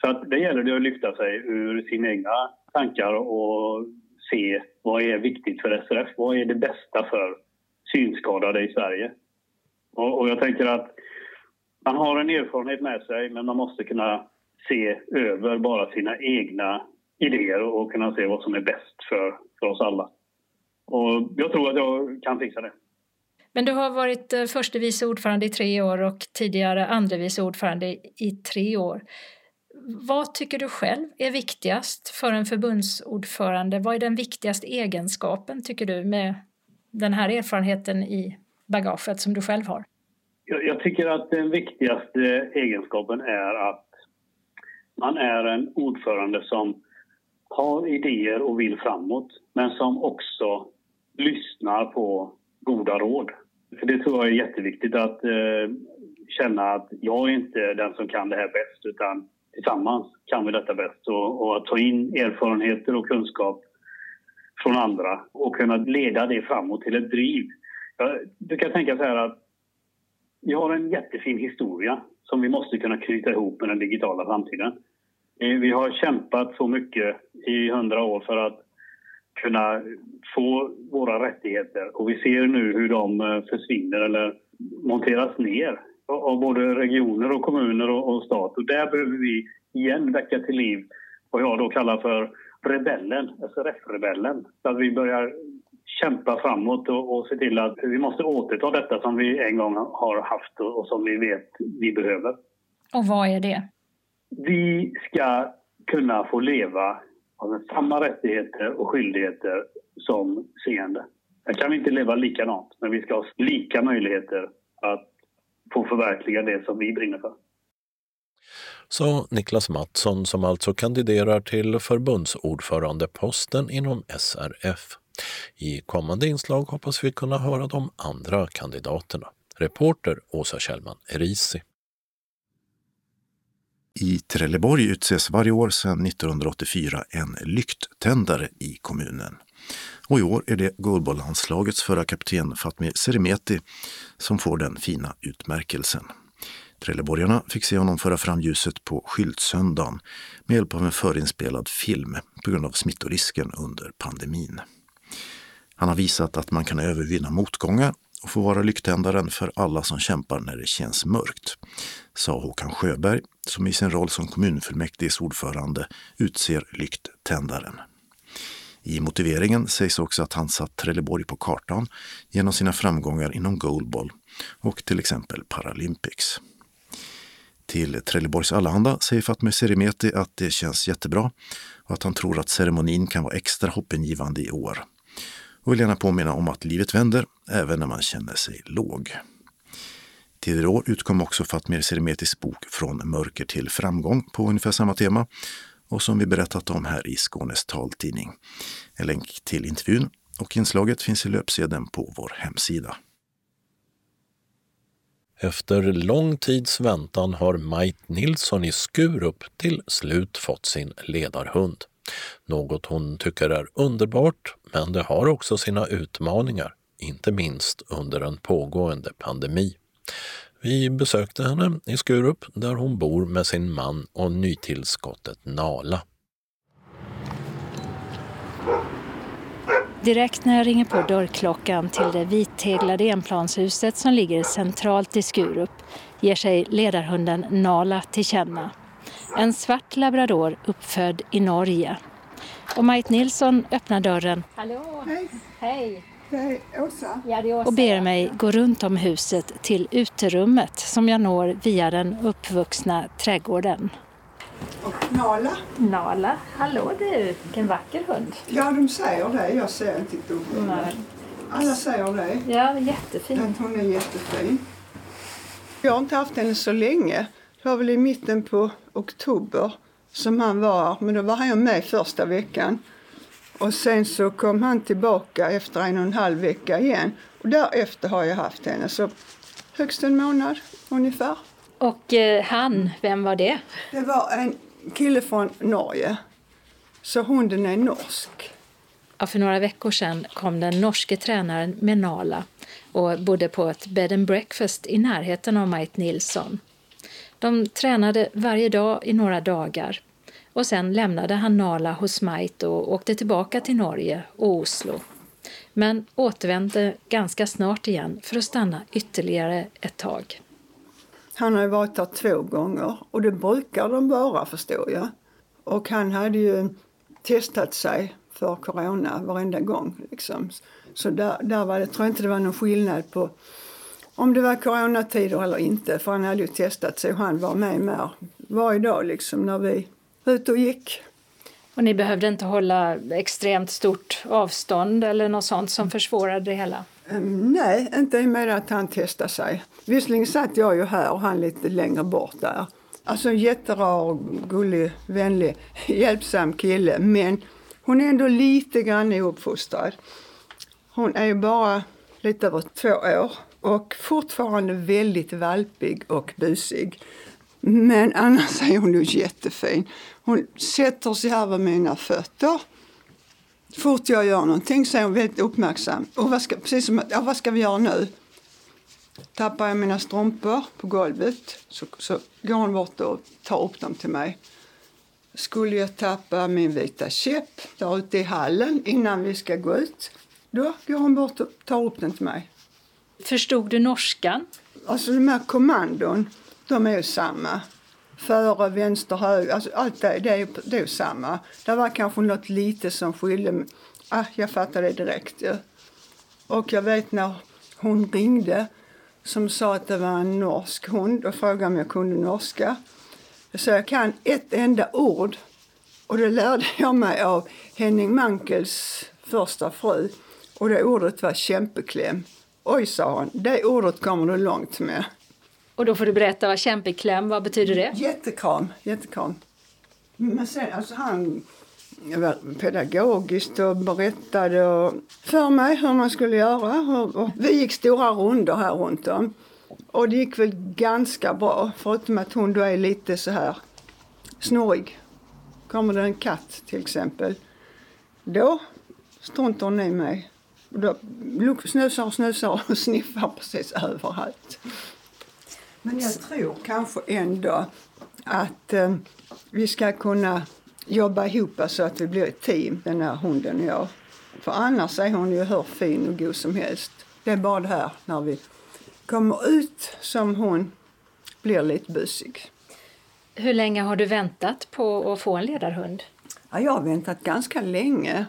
Så att det gäller det att lyfta sig ur sina egna tankar och se vad är viktigt för SRF? Vad är det bästa för synskadade i Sverige? Och, och jag tänker att man har en erfarenhet med sig men man måste kunna se över bara sina egna idéer och kunna se vad som är bäst för, för oss alla. Och jag tror att jag kan fixa det. Men du har varit eh, förste vice ordförande i tre år och tidigare andre vice ordförande i tre år. Vad tycker du själv är viktigast för en förbundsordförande? Vad är den viktigaste egenskapen, tycker du, med den här erfarenheten i bagaget som du själv har? Jag, jag tycker att den viktigaste egenskapen är att man är en ordförande som har idéer och vill framåt men som också lyssnar på goda råd. För det tror jag är jätteviktigt att eh, känna att jag är inte den som kan det här bäst utan tillsammans kan vi detta bäst och, och att ta in erfarenheter och kunskap från andra och kunna leda det framåt till ett driv. Du kan tänka så här att vi har en jättefin historia som vi måste kunna knyta ihop med den digitala framtiden. Eh, vi har kämpat så mycket i hundra år för att kunna få våra rättigheter och vi ser nu hur de eh, försvinner eller monteras ner av både regioner och kommuner och, stat. Och där behöver vi igen väcka till liv vad jag då kallar för rebellen, alltså SRF-rebellen. Så att vi börjar kämpa framåt och, och se till att vi måste återta detta som vi en gång har haft och, och som vi vet vi behöver. Och vad är det? Vi ska kunna få leva med samma rättigheter och skyldigheter som seende. Här kan vi inte leva likadant, men vi ska ha lika möjligheter att få förverkliga det som vi brinner för. Sa Niklas Mattsson som alltså kandiderar till förbundsordförandeposten inom SRF. I kommande inslag hoppas vi kunna höra de andra kandidaterna. Reporter Åsa Kjellman Erisi. I Trelleborg utses varje år sedan 1984 en lykttändare i kommunen. Och i år är det goalballlandslagets förra kapten Fatmir Seremeti som får den fina utmärkelsen. Trelleborgarna fick se honom föra fram ljuset på skyltsöndagen med hjälp av en förinspelad film på grund av smittorisken under pandemin. Han har visat att man kan övervinna motgångar och få vara lyktändaren för alla som kämpar när det känns mörkt, sa Håkan Sjöberg som i sin roll som kommunfullmäktiges ordförande utser lykttändaren. I motiveringen sägs också att han satt Trelleborg på kartan genom sina framgångar inom goalball och till exempel Paralympics. Till Trelleborgs Allehanda säger Fatmir Serimeti att det känns jättebra och att han tror att ceremonin kan vara extra hoppingivande i år. Och vill gärna påminna om att livet vänder även när man känner sig låg. Tidigare år utkom också Fatmir Serimetis bok Från mörker till framgång på ungefär samma tema och som vi berättat om här i Skånes taltidning. En länk till intervjun och inslaget finns i löpsedeln på vår hemsida. Efter lång tids väntan har Majt Nilsson i Skurup till slut fått sin ledarhund. Något hon tycker är underbart, men det har också sina utmaningar, inte minst under en pågående pandemi. Vi besökte henne i Skurup där hon bor med sin man och nytillskottet Nala. Direkt när jag ringer på dörrklockan till det vitteglade enplanshuset som ligger centralt i Skurup ger sig ledarhunden Nala till känna. En svart labrador uppfödd i Norge. Och Majt Nilsson öppnar dörren Hallå! Hej! Hej. Det är Åsa. Ja, det är Åsa. och ber mig gå runt om huset till uterummet som jag når via den uppvuxna trädgården. Och Nala. Nala, hallå du, vilken vacker hund. Ja, de säger det. Jag ser inte ett dugg Alla säger det. Ja, jättefin. Att hon är jättefin. Jag har inte haft henne så länge. Det var väl i mitten på oktober som han var men då var han med första veckan. Och sen så kom han tillbaka efter en och en halv vecka igen. Och därefter har jag haft henne, så högst en månad ungefär. Och eh, han, vem var det? Det var en kille från Norge. Så hunden är norsk. Ja, för några veckor sedan kom den norske tränaren Menala och bodde på ett bed and breakfast i närheten av Mait Nilsson. De tränade varje dag i några dagar och sen lämnade han Nala hos Mait och åkte tillbaka till Norge och Oslo. Men återvände ganska snart igen för att stanna ytterligare ett tag. Han har varit där två gånger och det brukar de vara förstår jag. Och han hade ju testat sig för corona varenda gång. Liksom. Så där, där var det, tror jag inte det var någon skillnad på om det var coronatider eller inte. För han hade ju testat sig och han var med mer varje dag liksom när vi var ute och gick. Och ni behövde inte hålla extremt stort avstånd eller något sånt som försvårade det hela? Um, nej, inte i med att han testade sig. Visserligen satt jag ju här och han lite längre bort där. Alltså en jätterar, gullig, vänlig, [laughs] hjälpsam kille. Men hon är ändå lite grann ouppfostrad. Hon är ju bara lite över två år och fortfarande väldigt valpig och busig. Men annars är hon ju jättefin. Hon sätter sig här vid mina fötter. Fort jag gör någonting så är hon väldigt uppmärksam. Och vad ska, precis som ja, vad ska vi göra nu? Tappar jag mina strumpor på golvet så, så går hon bort och tar upp dem till mig. Skulle jag tappa min vita käpp där ute i hallen innan vi ska gå ut, då går hon bort och tar upp den till mig. Förstod du norskan? Alltså de här kommandon, de är ju samma. Före, vänster, höger, alltså allt det, det, är, det är ju samma. Det var kanske något lite som skilde, ah, jag fattade det direkt. Ja. Och jag vet när hon ringde som sa att det var en norsk hund och frågade om jag kunde norska. Så jag kan ett enda ord och det lärde jag mig av Henning Mankels första fru. Och det ordet var kämpekläm. Oj, sa hon, det ordet kommer du långt med. Och då får du berätta vad kämpekläm, vad betyder det? Jättekram, jättekram. Men sen, alltså han var pedagogiskt och berättade och för mig hur man skulle göra. Och, vi gick stora runder här runt om. Och det gick väl ganska bra, förutom att hon då är lite så här snurrig. Kommer det en katt till exempel, då struntar hon i mig. Då snusar och snusar och [laughs] sniffar precis överallt. Men jag tror kanske ändå att eh, vi ska kunna jobba ihop så att vi blir ett team, den här hunden och jag. För annars är hon ju hur fin och god som helst. Det är bara det här när vi kommer ut som hon blir lite busig. Hur länge har du väntat på att få en ledarhund? Ja, jag har väntat ganska länge.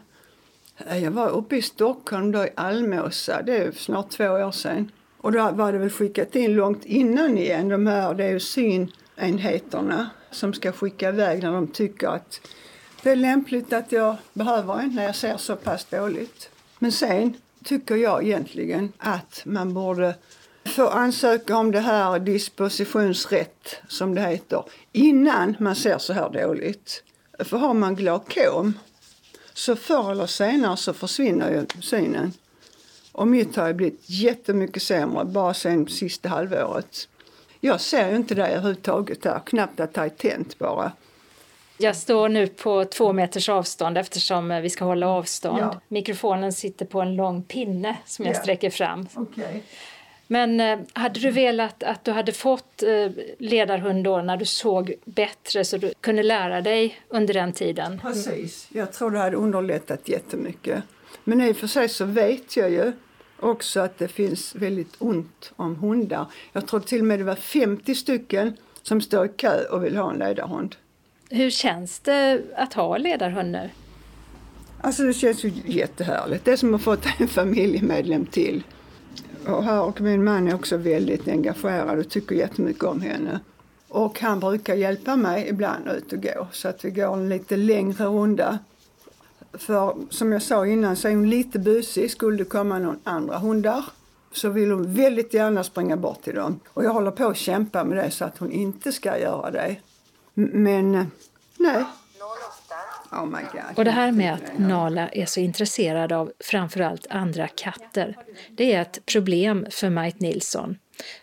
Jag var uppe i Stockholm då i Almåsa, det är snart två år sedan. Och då var det väl skickat in långt innan igen, de här, det är ju synenheterna som ska skicka iväg när de tycker att det är lämpligt att jag behöver en när jag ser så pass dåligt. Men sen tycker jag egentligen att man borde få ansöka om det här dispositionsrätt, som det heter, innan man ser så här dåligt. För har man glaukom så förr eller senare så försvinner ju synen. Och mitt har ju blivit jättemycket sämre bara sen sista halvåret. Jag ser ju inte det överhuvudtaget där, knappt att det är tänt bara. Jag står nu på två meters avstånd eftersom vi ska hålla avstånd. Ja. Mikrofonen sitter på en lång pinne som jag ja. sträcker fram. Okay. Men eh, hade du velat att du hade fått eh, ledarhund då när du såg bättre så du kunde lära dig under den tiden? Precis. Jag tror det hade underlättat jättemycket. Men i och för sig så vet jag ju också att det finns väldigt ont om hundar. Jag tror till och med det var 50 stycken som står i kö och vill ha en ledarhund. Hur känns det att ha ledarhund nu? Alltså det känns ju jättehärligt. Det är som att få en [laughs] familjemedlem till. Och här och min man är också väldigt engagerad och tycker jättemycket om henne. Och han brukar hjälpa mig ibland ut och gå så att vi går en lite längre runda. För som jag sa innan så är hon lite busig. Skulle det komma någon andra hundar så vill hon väldigt gärna springa bort till dem. Och jag håller på att kämpa med det så att hon inte ska göra det. Men eh, nej. Oh. Och det här med att Nala är så intresserad av framförallt andra katter, det är ett problem för Majt Nilsson.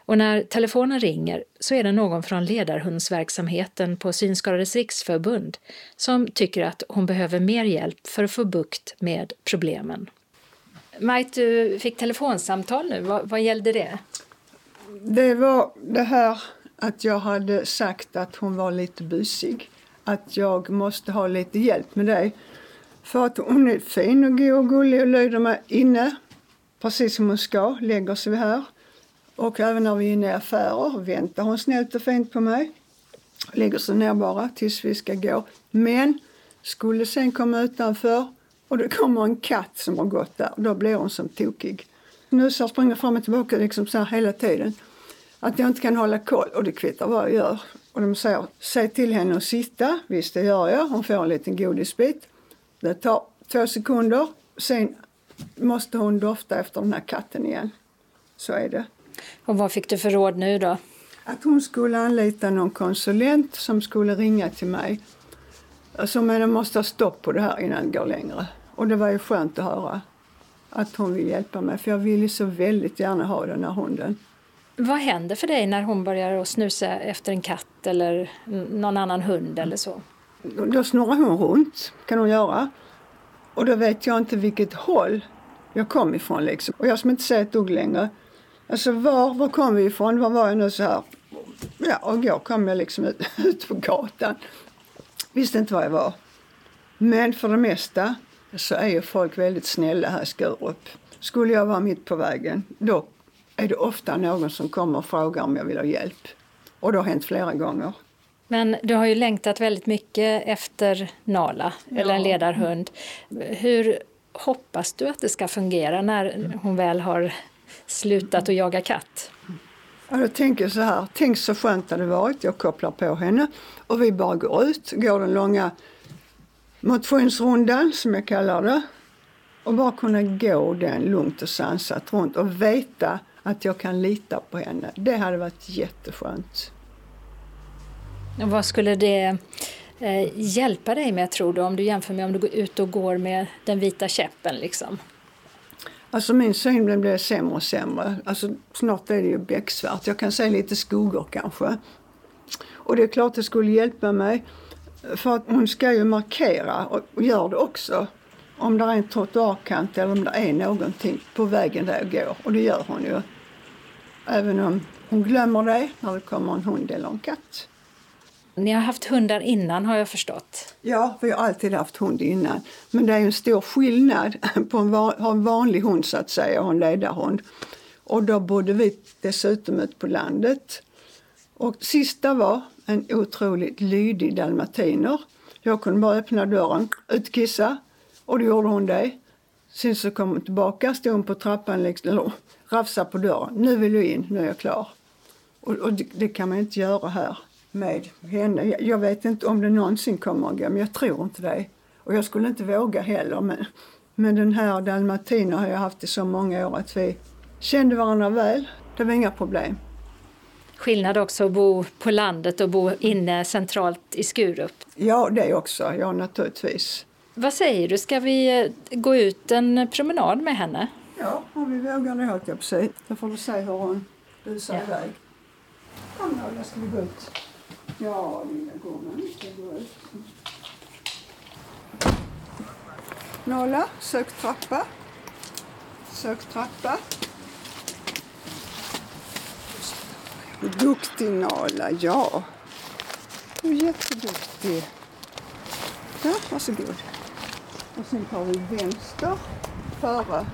Och när telefonen ringer så är det någon från ledarhundsverksamheten på Synskadades riksförbund som tycker att hon behöver mer hjälp för att få bukt med problemen. Majt, du fick telefonsamtal nu. Vad, vad gällde det? Det var det här att jag hade sagt att hon var lite busig. Att jag måste ha lite hjälp med det. För att hon är fin och god och gullig och lyder mig inne precis som hon ska, lägger sig här. Och även när vi är inne i affärer väntar hon snällt och fint på mig. Lägger sig ner bara tills vi ska gå. Men skulle sen komma utanför och det kommer en katt som har gått där, då blir hon som tokig. Nusar springer fram och tillbaka liksom så här hela tiden. Att jag inte kan hålla koll och det kvittar vad jag gör. Och de säger, säg till henne att sitta. Visst, det gör jag. Hon får en liten godisbit. Det tar två sekunder. Sen måste hon dofta efter den här katten igen. Så är det. Och vad fick du för råd nu då? Att hon skulle anlita någon konsulent som skulle ringa till mig. Alltså, men de måste ha stopp på det här innan det går längre. Och det var ju skönt att höra att hon vill hjälpa mig. För jag vill ju så väldigt gärna ha den här hunden. Vad händer för dig när hon börjar att snusa efter en katt eller någon annan hund eller så? Då snurrar hon runt, kan hon göra. Och då vet jag inte vilket håll jag kom ifrån liksom. Och jag som inte säger ett dugg längre. Alltså var, var kom vi ifrån? Var var jag nu så här? Ja, och igår kom jag liksom ut, [laughs] ut på gatan. Visste inte var jag var. Men för det mesta så är ju folk väldigt snälla här i Skurup. Skulle jag vara mitt på vägen, då är det ofta någon som kommer och frågar om jag vill ha hjälp. Och det har hänt flera gånger. Men du har ju längtat väldigt mycket efter Nala, ja. eller en ledarhund. Hur hoppas du att det ska fungera när hon väl har slutat att jaga katt? Ja, jag tänker så här, tänk så skönt det hade varit. Jag kopplar på henne och vi bara går ut, går den långa motionsrundan som jag kallar det. Och bara kunna gå den lugnt och sansat runt och veta att jag kan lita på henne. Det hade varit jätteskönt. Och vad skulle det eh, hjälpa dig med tror du om du jämför med om du går ut och går med den vita käppen liksom? Alltså min syn blir sämre och sämre. Alltså snart är det ju becksvart. Jag kan se lite skuggor kanske. Och det är klart det skulle hjälpa mig. För att hon ska ju markera och gör det också. Om det är en trottoarkant eller om det är någonting på vägen där jag går. Och det gör hon ju. Även om hon glömmer det när det kommer en hund eller en katt. Ni har haft hundar innan har jag förstått. Ja, vi har alltid haft hund innan. Men det är en stor skillnad [laughs] på att ha en vanlig hund så att säga och en ledarhund. Och då bodde vi dessutom ute på landet. Och sista var en otroligt lydig dalmatiner. Jag kunde bara öppna dörren, utkissa och då gjorde hon det. Sen så kom hon tillbaka, stod hon på trappan, eller rafsade på dörren. Nu vill du in, nu är jag klar. Och, och det, det, kan man inte göra här med henne. Jag, jag, vet inte om det någonsin kommer att gå, men jag tror inte det. Och jag skulle inte våga heller. Men, men den här dalmatiner har jag haft i så många år att vi kände varandra väl. Det var inga problem. Skillnad också att bo på landet och bo inne centralt i Skurup. Ja, det också. Ja, naturligtvis. Vad säger du, ska vi gå ut en promenad med henne? Ja, om vi vågar det höll jag på sig. Då får du se hur hon busar ja. iväg. Kom då, jag ska vi gå ut. Ja, lilla gumman, vi ska gå ut. Nolla, sök trappa. Sök trappa. Duktig Nala, ja. Du är jätteduktig. Ja, varsågod. Och sen tar vi vänster före.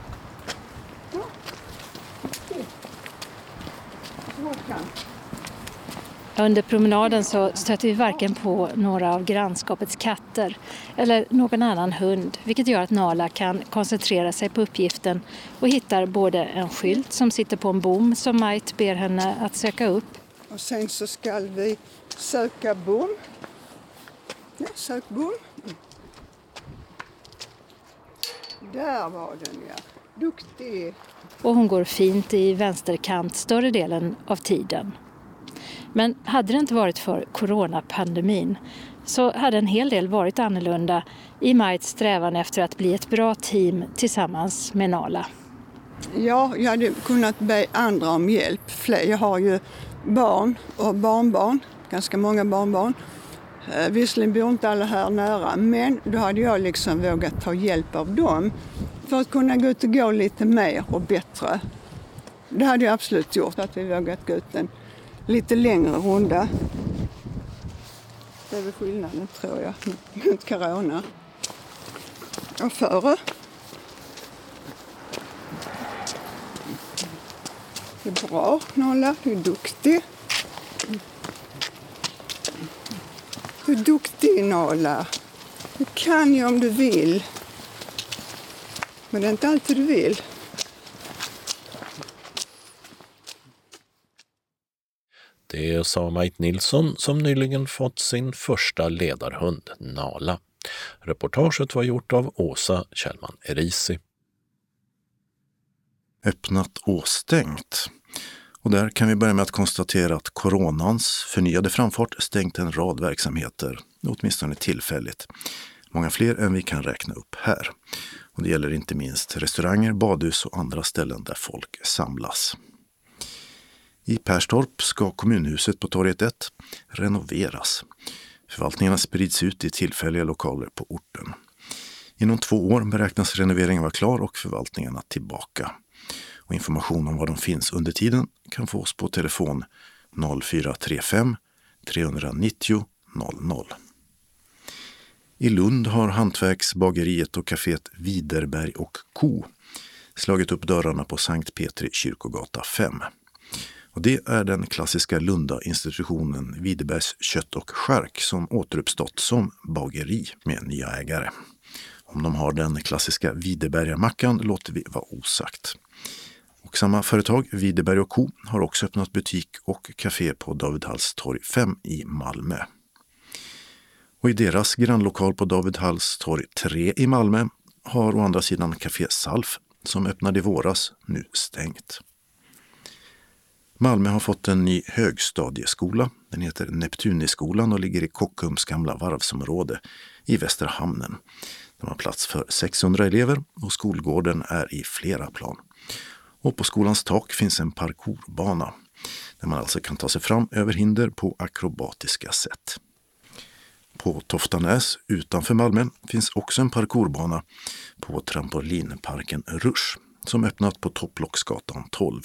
Under promenaden så stöter vi varken på några av grannskapets katter eller någon annan hund vilket gör att Nala kan koncentrera sig på uppgiften och hittar både en skylt som sitter på en bom som Mait ber henne att söka upp. Och sen så ska vi söka bom. Ja, sök bom. Där var den ja. Duktig. Och hon går fint i vänsterkant större delen av tiden. Men hade det inte varit för coronapandemin så hade en hel del varit annorlunda i Majts strävan efter att bli ett bra team tillsammans med Nala. Ja, jag hade kunnat be andra om hjälp. Jag har ju barn och barnbarn, ganska många barnbarn. Eh, visserligen bor inte alla här nära, men då hade jag liksom vågat ta hjälp av dem för att kunna gå ut och gå lite mer och bättre. Det hade jag absolut gjort, att vi vågat gå ut en lite längre runda. Det är väl skillnaden tror jag [laughs] mot corona. Och före. Det är bra Nolla, du är duktig. Du är duktig Nolla. Du kan ju om du vill. Men det är inte alltid du vill. Det sa Mait Nilsson som nyligen fått sin första ledarhund, Nala. Reportaget var gjort av Åsa Kjellman Erisi. Öppnat och stängt. Och där kan vi börja med att konstatera att coronans förnyade framfart stängt en rad verksamheter, åtminstone tillfälligt. Många fler än vi kan räkna upp här. Och det gäller inte minst restauranger, badhus och andra ställen där folk samlas. I Perstorp ska kommunhuset på Torget 1 renoveras. Förvaltningarna sprids ut i tillfälliga lokaler på orten. Inom två år beräknas renoveringen vara klar och förvaltningarna tillbaka. Och information om var de finns under tiden kan fås på telefon 0435 390 00. I Lund har hantverksbageriet och kaféet Widerberg och Co slagit upp dörrarna på Sankt Petri kyrkogata 5. Och det är den klassiska Lunda-institutionen Widerbergs kött och skärk som återuppstått som bageri med nya ägare. Om de har den klassiska Widerbergarmackan låter vi vara osagt. Och samma företag, Widerberg Co, har också öppnat butik och café på David Halls torg 5 i Malmö. Och i deras grannlokal på David Halls torg 3 i Malmö har å andra sidan Café Salf, som öppnade i våras, nu stängt. Malmö har fått en ny högstadieskola. Den heter Neptuniskolan och ligger i Kockums gamla varvsområde i Västra hamnen. Den har plats för 600 elever och skolgården är i flera plan. Och på skolans tak finns en parkourbana där man alltså kan ta sig fram över hinder på akrobatiska sätt. På Toftanäs utanför Malmö finns också en parkourbana på trampolinparken Rush som öppnat på Topplocksgatan 12.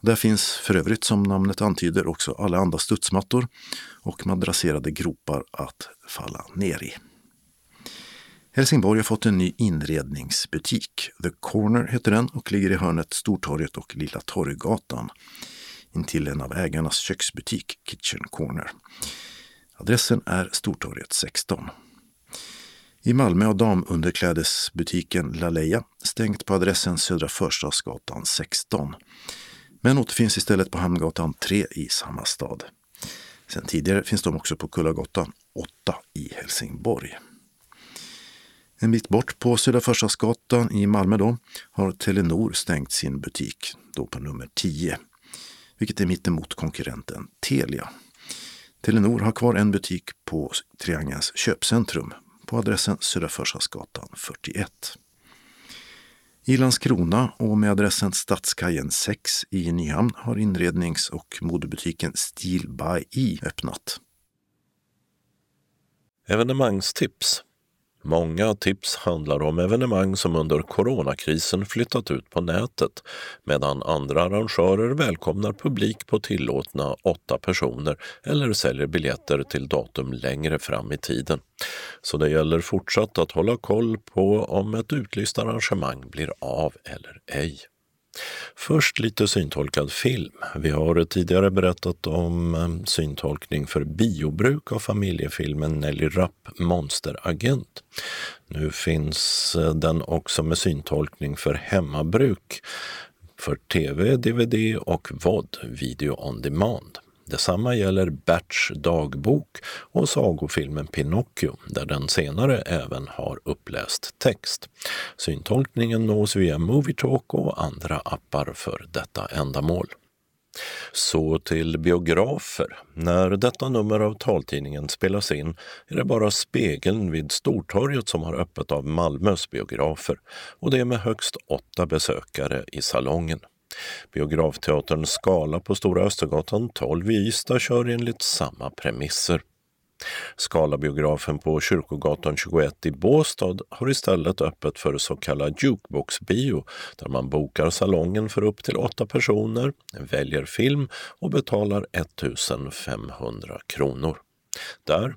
Där finns för övrigt, som namnet antyder, också alla andra studsmattor och madrasserade gropar att falla ner i. Helsingborg har fått en ny inredningsbutik. The Corner heter den och ligger i hörnet Stortorget och Lilla Torggatan intill en av ägarnas köksbutik, Kitchen Corner. Adressen är Stortorget 16. I Malmö har damunderklädesbutiken Laleja stängt på adressen Södra Förstadsgatan 16 men återfinns istället på Hamngatan 3 i samma stad. Sen tidigare finns de också på Kullagatan 8 i Helsingborg. En bit bort på Södra Förstadsgatan i Malmö då, har Telenor stängt sin butik, då på nummer 10, vilket är mittemot konkurrenten Telia. Telenor har kvar en butik på Triangelns köpcentrum på adressen Södra Förstadsgatan 41. I Landskrona och med adressen Stadskajen 6 i Nyhamn har inrednings och modebutiken Steel by E öppnat. Evenemangstips. Många tips handlar om evenemang som under coronakrisen flyttat ut på nätet medan andra arrangörer välkomnar publik på tillåtna åtta personer eller säljer biljetter till datum längre fram i tiden. Så det gäller fortsatt att hålla koll på om ett utlyst arrangemang blir av eller ej. Först lite syntolkad film. Vi har tidigare berättat om eh, syntolkning för biobruk av familjefilmen Nelly Rapp Monsteragent. Nu finns eh, den också med syntolkning för hemmabruk för tv, dvd och VOD, video on demand. Detsamma gäller Berts dagbok och sagofilmen Pinocchio där den senare även har uppläst text. Syntolkningen nås via Movietalk och andra appar för detta ändamål. Så till biografer. När detta nummer av taltidningen spelas in är det bara Spegeln vid Stortorget som har öppet av Malmös biografer och det är med högst åtta besökare i salongen. Biografteatern Skala på Stora Östergatan 12 i Ystad kör enligt samma premisser. Skalabiografen på Kyrkogatan 21 i Båstad har istället öppet för så kallad jukeboxbio där man bokar salongen för upp till åtta personer, väljer film och betalar 1500 kronor. Där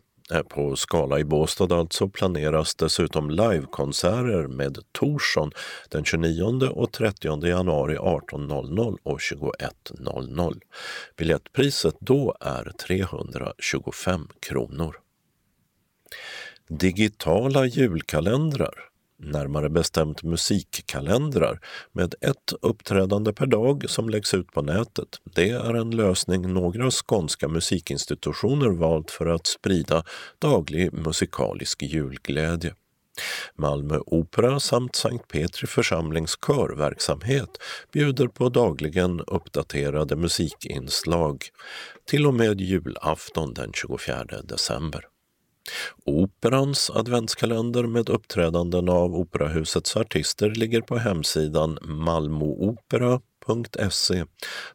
på Skala i Båstad alltså planeras dessutom livekonserter med Torsson den 29 och 30 januari 18.00 och 21.00. Biljettpriset då är 325 kronor. Digitala julkalendrar närmare bestämt musikkalendrar med ett uppträdande per dag som läggs ut på nätet. Det är en lösning några skånska musikinstitutioner valt för att sprida daglig musikalisk julglädje. Malmö Opera samt Sankt Petri församlings körverksamhet bjuder på dagligen uppdaterade musikinslag till och med julafton den 24 december. Operans adventskalender med uppträdanden av operahusets artister ligger på hemsidan malmoopera.se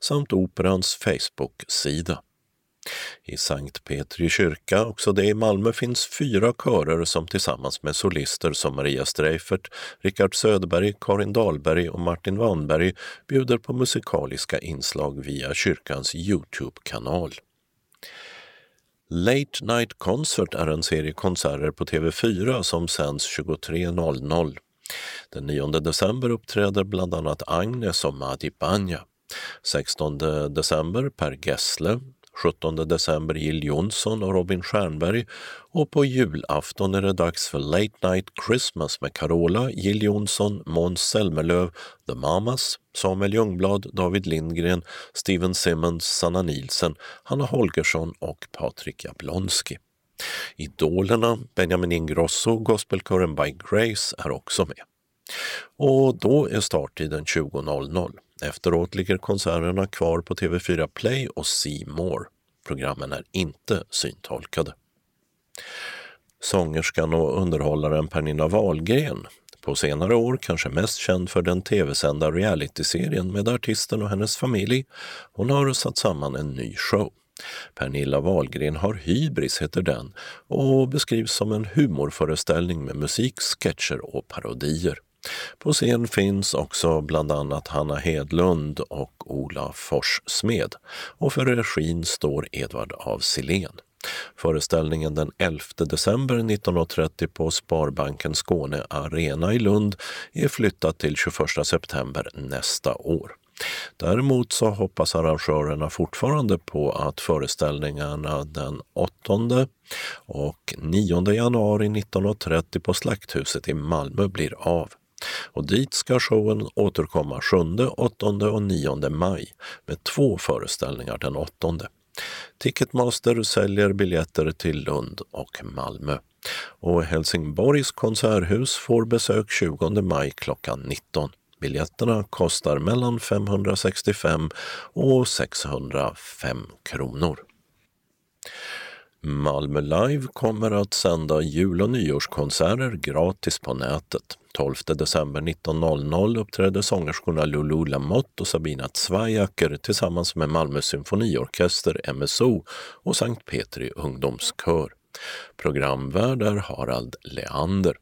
samt Operans Facebook-sida. I Sankt Petri kyrka, också det i Malmö, finns fyra körer som tillsammans med solister som Maria Streifert, Richard Söderberg, Karin Dahlberg och Martin Wanberg bjuder på musikaliska inslag via kyrkans Youtube-kanal. Late Night Concert är en serie konserter på TV4 som sänds 23.00. Den 9 december uppträder bland annat Agnes och Madi Banja. 16 december Per Gessle, 17 december Jill Johnson och Robin Stjernberg och på julafton är det dags för Late Night Christmas med Carola, Jill Johnson, Måns Zelmerlöw, The Mamas, Samuel Ljungblad, David Lindgren, Steven Simmons, Sanna Nilsen, Hanna Holgersson och Patrik Jablonski. Idolerna Benjamin Ingrosso och gospelkören By Grace är också med. Och då är starttiden 20.00. Efteråt ligger konserterna kvar på TV4 Play och C More. Programmen är inte syntolkade. Sångerskan och underhållaren Pernilla Wahlgren, på senare år kanske mest känd för den tv-sända realityserien med artisten och hennes familj, hon har satt samman en ny show. Pernilla Wahlgren har hybris heter den och beskrivs som en humorföreställning med musik, sketcher och parodier. På scen finns också bland annat Hanna Hedlund och Ola Forssmed och för regin står Edvard af Sillén. Föreställningen den 11 december 1930 på Sparbanken Skåne Arena i Lund är flyttad till 21 september nästa år. Däremot så hoppas arrangörerna fortfarande på att föreställningarna den 8 och 9 januari 1930 på Slakthuset i Malmö blir av. Och dit ska showen återkomma 7, 8 och 9 maj med två föreställningar den 8. Ticketmaster säljer biljetter till Lund och Malmö. Och Helsingborgs konserthus får besök 20 maj klockan 19. Biljetterna kostar mellan 565 och 605 kronor. Malmö Live kommer att sända jul och nyårskonserter gratis på nätet. 12 december 19.00 uppträder sångerskorna Lulu Lamotte och Sabina Zweiacker tillsammans med Malmö symfoniorkester, MSO och Sankt Petri ungdomskör. Programvärd är Harald Leander.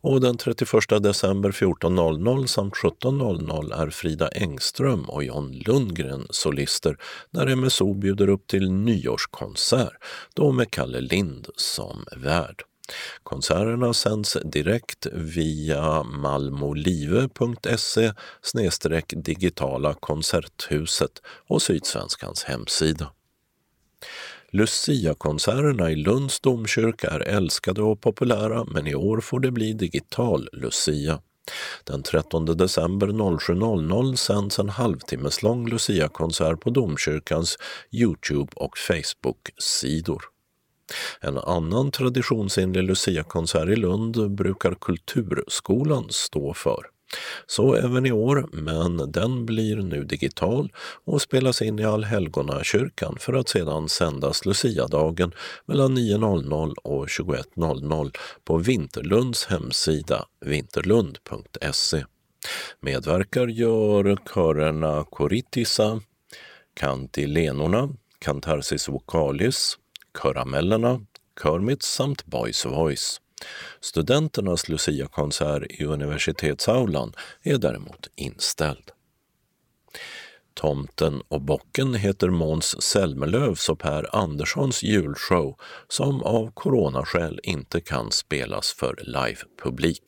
Och den 31 december 14.00 samt 17.00 är Frida Engström och John Lundgren solister när MSO bjuder upp till nyårskonsert, då med Kalle Lind som värd. Konserterna sänds direkt via malmolive.se digitala konserthuset och Sydsvenskans hemsida. Lucia-konserterna i Lunds domkyrka är älskade och populära men i år får det bli digital Lucia. Den 13 december 07.00 sänds en halvtimmeslång Lucia-konsert på domkyrkans Youtube och Facebook-sidor. En annan traditionsenlig Lucia-konsert i Lund brukar Kulturskolan stå för. Så även i år, men den blir nu digital och spelas in i Allhelgonakyrkan för att sedan sändas Luciadagen mellan 9.00 och 21.00 på Vinterlunds hemsida vinterlund.se. Medverkar gör körerna Coritisa, Cantilenorna, Cantarsis Vocalis, Köramellerna, Körmits samt Boys Voice. Studenternas Lucia-konsert i universitetsaulan är däremot inställd. Tomten och bocken heter Måns Zelmerlöws och Per Anderssons julshow som av coronaskäl inte kan spelas för livepublik.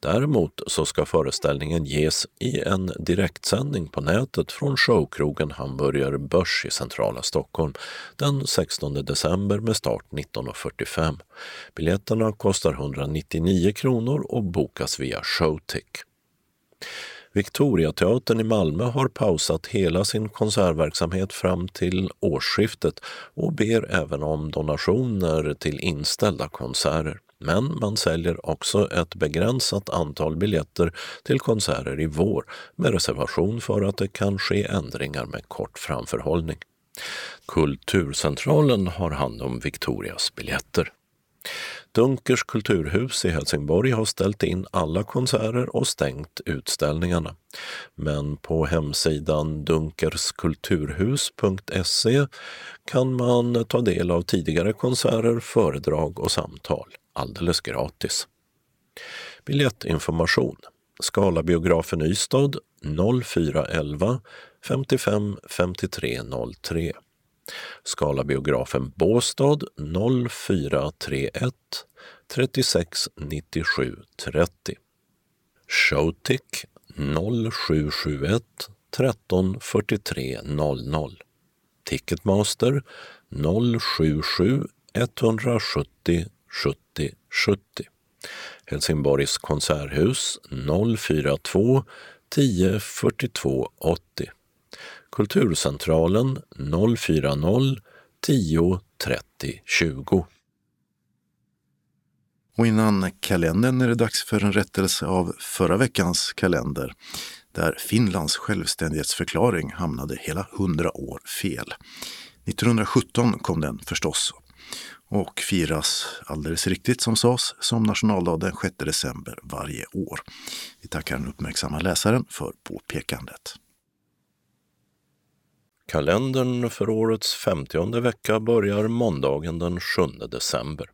Däremot så ska föreställningen ges i en direktsändning på nätet från showkrogen Hamburger Börs i centrala Stockholm den 16 december med start 19.45. Biljetterna kostar 199 kronor och bokas via Showtick. Victoriateatern i Malmö har pausat hela sin konsertverksamhet fram till årsskiftet och ber även om donationer till inställda konserter. Men man säljer också ett begränsat antal biljetter till konserter i vår med reservation för att det kan ske ändringar med kort framförhållning. Kulturcentralen har hand om Victorias biljetter. Dunkers kulturhus i Helsingborg har ställt in alla konserter och stängt utställningarna. Men på hemsidan dunkerskulturhus.se kan man ta del av tidigare konserter, föredrag och samtal alldeles gratis. Biljettinformation Skalabiografen Ystad 0411 55 53 03 Skala biografen Båstad 0431 36 97 30 Showtick 0771 13 43 00 Ticketmaster 077 170 70 70 Helsingborgs konserthus 042 10 42 80 Kulturcentralen 040 10 30 20. Och innan kalendern är det dags för en rättelse av förra veckans kalender där Finlands självständighetsförklaring hamnade hela hundra år fel. 1917 kom den förstås och firas alldeles riktigt som sades som nationaldag den 6 december varje år. Vi tackar den uppmärksamma läsaren för påpekandet. Kalendern för årets 50 vecka börjar måndagen den 7 december.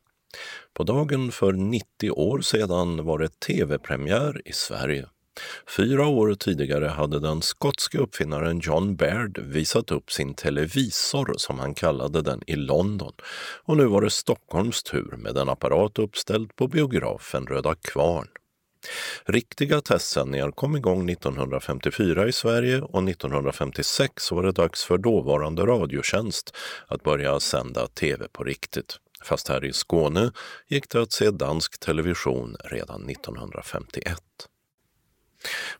På dagen för 90 år sedan var det tv-premiär i Sverige. Fyra år tidigare hade den skotske uppfinnaren John Baird visat upp sin televisor, som han kallade den, i London. Och nu var det Stockholms tur med en apparat uppställd på biografen Röda Kvarn. Riktiga testsändningar kom igång 1954 i Sverige och 1956 var det dags för dåvarande Radiotjänst att börja sända tv på riktigt. Fast här i Skåne gick det att se dansk television redan 1951.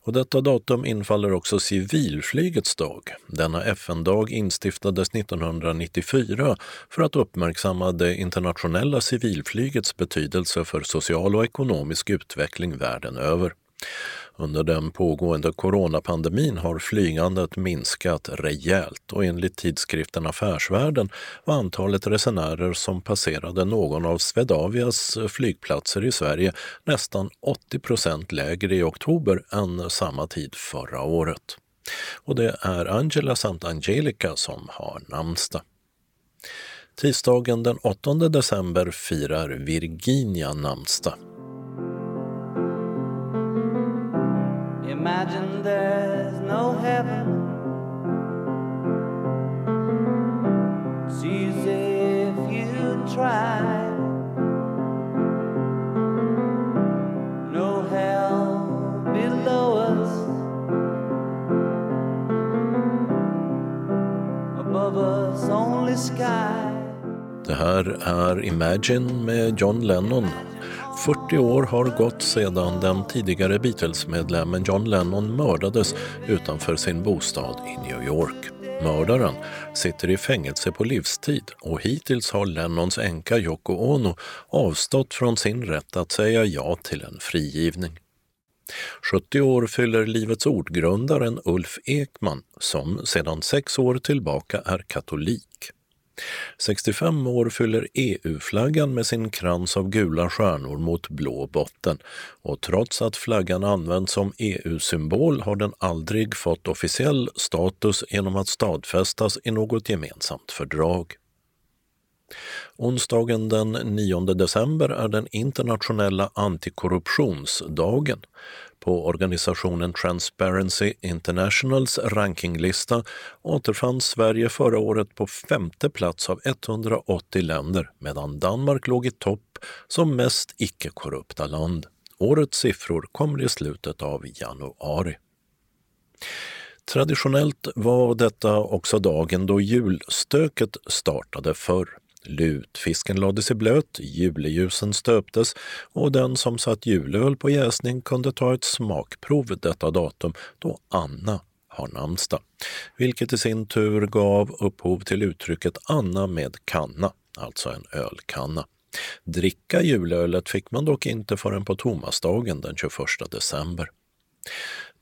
Och detta datum infaller också civilflygets dag. Denna FN-dag instiftades 1994 för att uppmärksamma det internationella civilflygets betydelse för social och ekonomisk utveckling världen över. Under den pågående coronapandemin har flygandet minskat rejält och enligt tidskriften Affärsvärlden var antalet resenärer som passerade någon av Swedavias flygplatser i Sverige nästan 80 procent lägre i oktober än samma tid förra året. Och det är Angela samt Angelica som har namnsdag. Tisdagen den 8 december firar Virginia namnsdag. Imagine there's no heaven. It's easy if you try. No hell below us. Above us only sky. Det här är Imagine med John Lennon 40 år har gått sedan den tidigare Beatles-medlemmen John Lennon mördades utanför sin bostad i New York. Mördaren sitter i fängelse på livstid och hittills har Lennons änka Yoko Ono avstått från sin rätt att säga ja till en frigivning. 70 år fyller Livets ordgrundaren Ulf Ekman som sedan sex år tillbaka är katolik. 65 år fyller EU-flaggan med sin krans av gula stjärnor mot blå botten och trots att flaggan används som EU-symbol har den aldrig fått officiell status genom att stadfästas i något gemensamt fördrag. Onsdagen den 9 december är den internationella antikorruptionsdagen. På organisationen Transparency Internationals rankinglista återfanns Sverige förra året på femte plats av 180 länder medan Danmark låg i topp som mest icke-korrupta land. Årets siffror kommer i slutet av januari. Traditionellt var detta också dagen då julstöket startade förr. Lutfisken lades i blöt, juleljusen stöptes och den som satt julöl på jäsning kunde ta ett smakprov detta datum då Anna har namnsdag, vilket i sin tur gav upphov till uttrycket Anna med kanna, alltså en ölkanna. Dricka julölet fick man dock inte förrän på Tomasdagen den 21 december.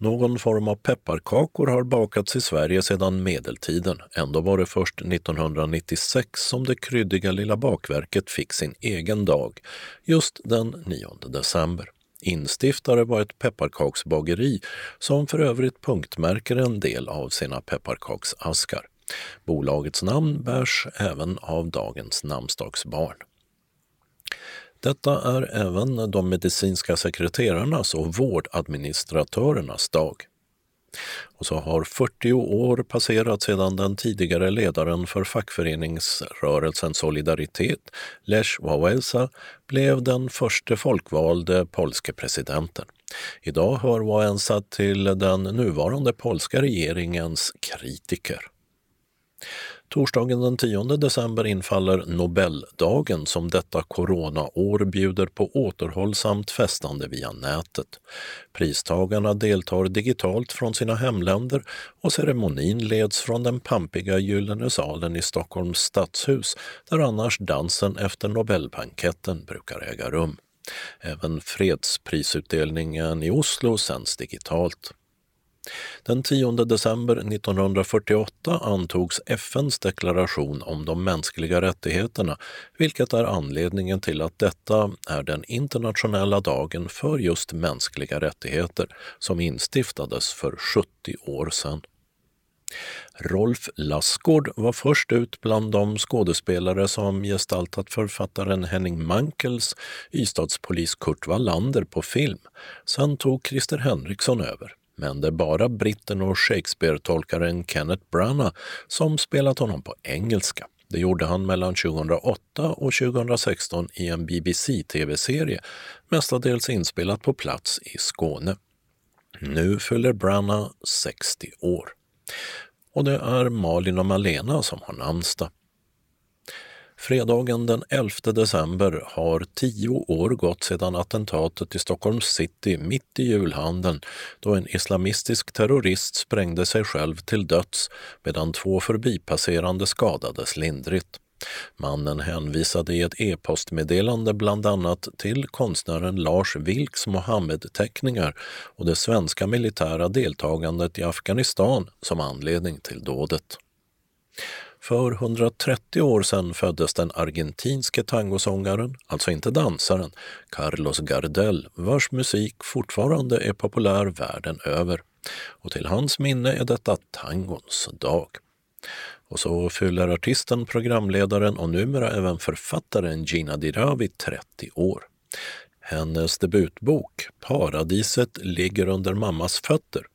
Någon form av pepparkakor har bakats i Sverige sedan medeltiden. Ändå var det först 1996 som det kryddiga lilla bakverket fick sin egen dag, just den 9 december. Instiftare var ett pepparkaksbageri som för övrigt punktmärker en del av sina pepparkaksaskar. Bolagets namn bärs även av dagens namnsdagsbarn. Detta är även de medicinska sekreterarnas och vårdadministratörernas dag. Och så har 40 år passerat sedan den tidigare ledaren för fackföreningsrörelsen Solidaritet, Lech Wałęsa, blev den första folkvalde polske presidenten. Idag hör Wałęsa till den nuvarande polska regeringens kritiker. Torsdagen den 10 december infaller Nobeldagen som detta coronaår bjuder på återhållsamt festande via nätet. Pristagarna deltar digitalt från sina hemländer och ceremonin leds från den pampiga Gyllene salen i Stockholms stadshus där annars dansen efter Nobelbanketten brukar äga rum. Även fredsprisutdelningen i Oslo sänds digitalt. Den 10 december 1948 antogs FNs deklaration om de mänskliga rättigheterna, vilket är anledningen till att detta är den internationella dagen för just mänskliga rättigheter som instiftades för 70 år sedan. Rolf Lassgård var först ut bland de skådespelare som gestaltat författaren Henning Mankels Ystadspolis Kurt Wallander på film. Sen tog Christer Henriksson över men det är bara britten och Shakespeare-tolkaren Kenneth Branagh som spelat honom på engelska. Det gjorde han mellan 2008 och 2016 i en BBC-tv-serie, mestadels inspelat på plats i Skåne. Nu fyller Branagh 60 år. Och det är Malin och Malena som har namnsdag. Fredagen den 11 december har tio år gått sedan attentatet i Stockholms city mitt i julhandeln då en islamistisk terrorist sprängde sig själv till döds medan två förbipasserande skadades lindrigt. Mannen hänvisade i ett e-postmeddelande bland annat till konstnären Lars Vilks Mohammed-teckningar och det svenska militära deltagandet i Afghanistan som anledning till dådet. För 130 år sedan föddes den argentinske tangosångaren, alltså inte dansaren, Carlos Gardel, vars musik fortfarande är populär världen över. Och till hans minne är detta tangons dag. Och så fyller artisten, programledaren och numera även författaren Gina Dirawi 30 år. Hennes debutbok Paradiset ligger under mammas fötter.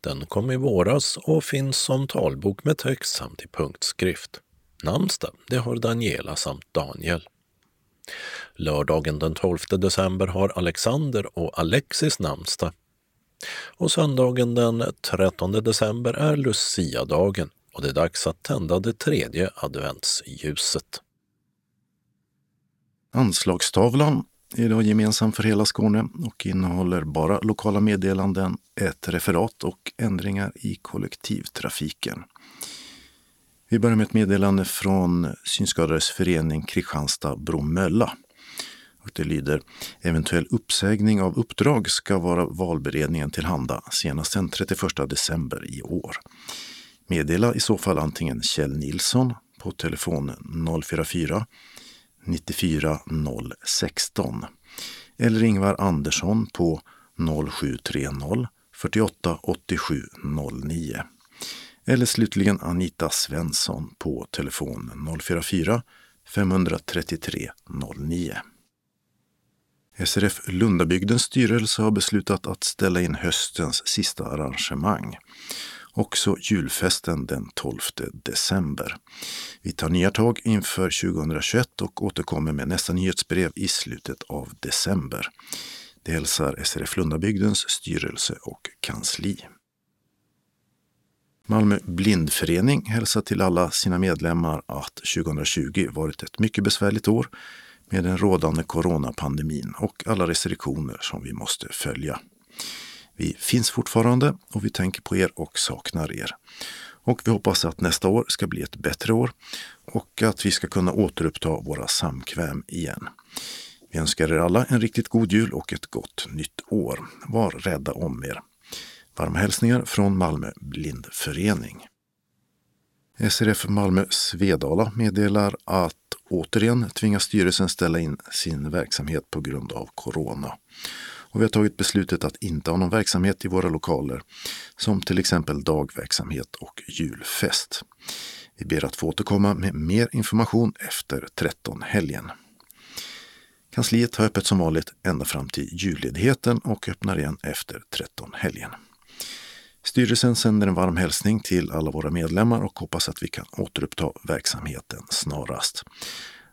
Den kom i våras och finns som talbok med text samt i punktskrift. Namnsdag, det har Daniela samt Daniel. Lördagen den 12 december har Alexander och Alexis namnsdag. Och söndagen den 13 december är Lucia-dagen och det är dags att tända det tredje adventsljuset. Anslagstavlan är idag gemensam för hela Skåne och innehåller bara lokala meddelanden, ett referat och ändringar i kollektivtrafiken. Vi börjar med ett meddelande från Synskadades förening Kristianstad-Bromölla. Och det lyder Eventuell uppsägning av uppdrag ska vara valberedningen tillhanda senast den 31 december i år. Meddela i så fall antingen Kjell Nilsson på telefon 044 94 016 eller Ingvar Andersson på 0730 48 87 09. Eller slutligen Anita Svensson på telefon 044 533 09. SRF Lundabygdens styrelse har beslutat att ställa in höstens sista arrangemang. Också julfesten den 12 december. Vi tar nya tag inför 2021 och återkommer med nästa nyhetsbrev i slutet av december. Det hälsar SRF Lundabygdens styrelse och kansli. Malmö blindförening hälsar till alla sina medlemmar att 2020 varit ett mycket besvärligt år med den rådande coronapandemin och alla restriktioner som vi måste följa. Vi finns fortfarande och vi tänker på er och saknar er. Och vi hoppas att nästa år ska bli ett bättre år och att vi ska kunna återuppta våra samkväm igen. Vi önskar er alla en riktigt god jul och ett gott nytt år. Var rädda om er. Varma hälsningar från Malmö blindförening. SRF Malmö Svedala meddelar att återigen tvingas styrelsen ställa in sin verksamhet på grund av corona. Och vi har tagit beslutet att inte ha någon verksamhet i våra lokaler, som till exempel dagverksamhet och julfest. Vi ber att få återkomma med mer information efter 13-helgen. Kansliet har öppet som vanligt ända fram till julledigheten och öppnar igen efter 13-helgen. Styrelsen sänder en varm hälsning till alla våra medlemmar och hoppas att vi kan återuppta verksamheten snarast.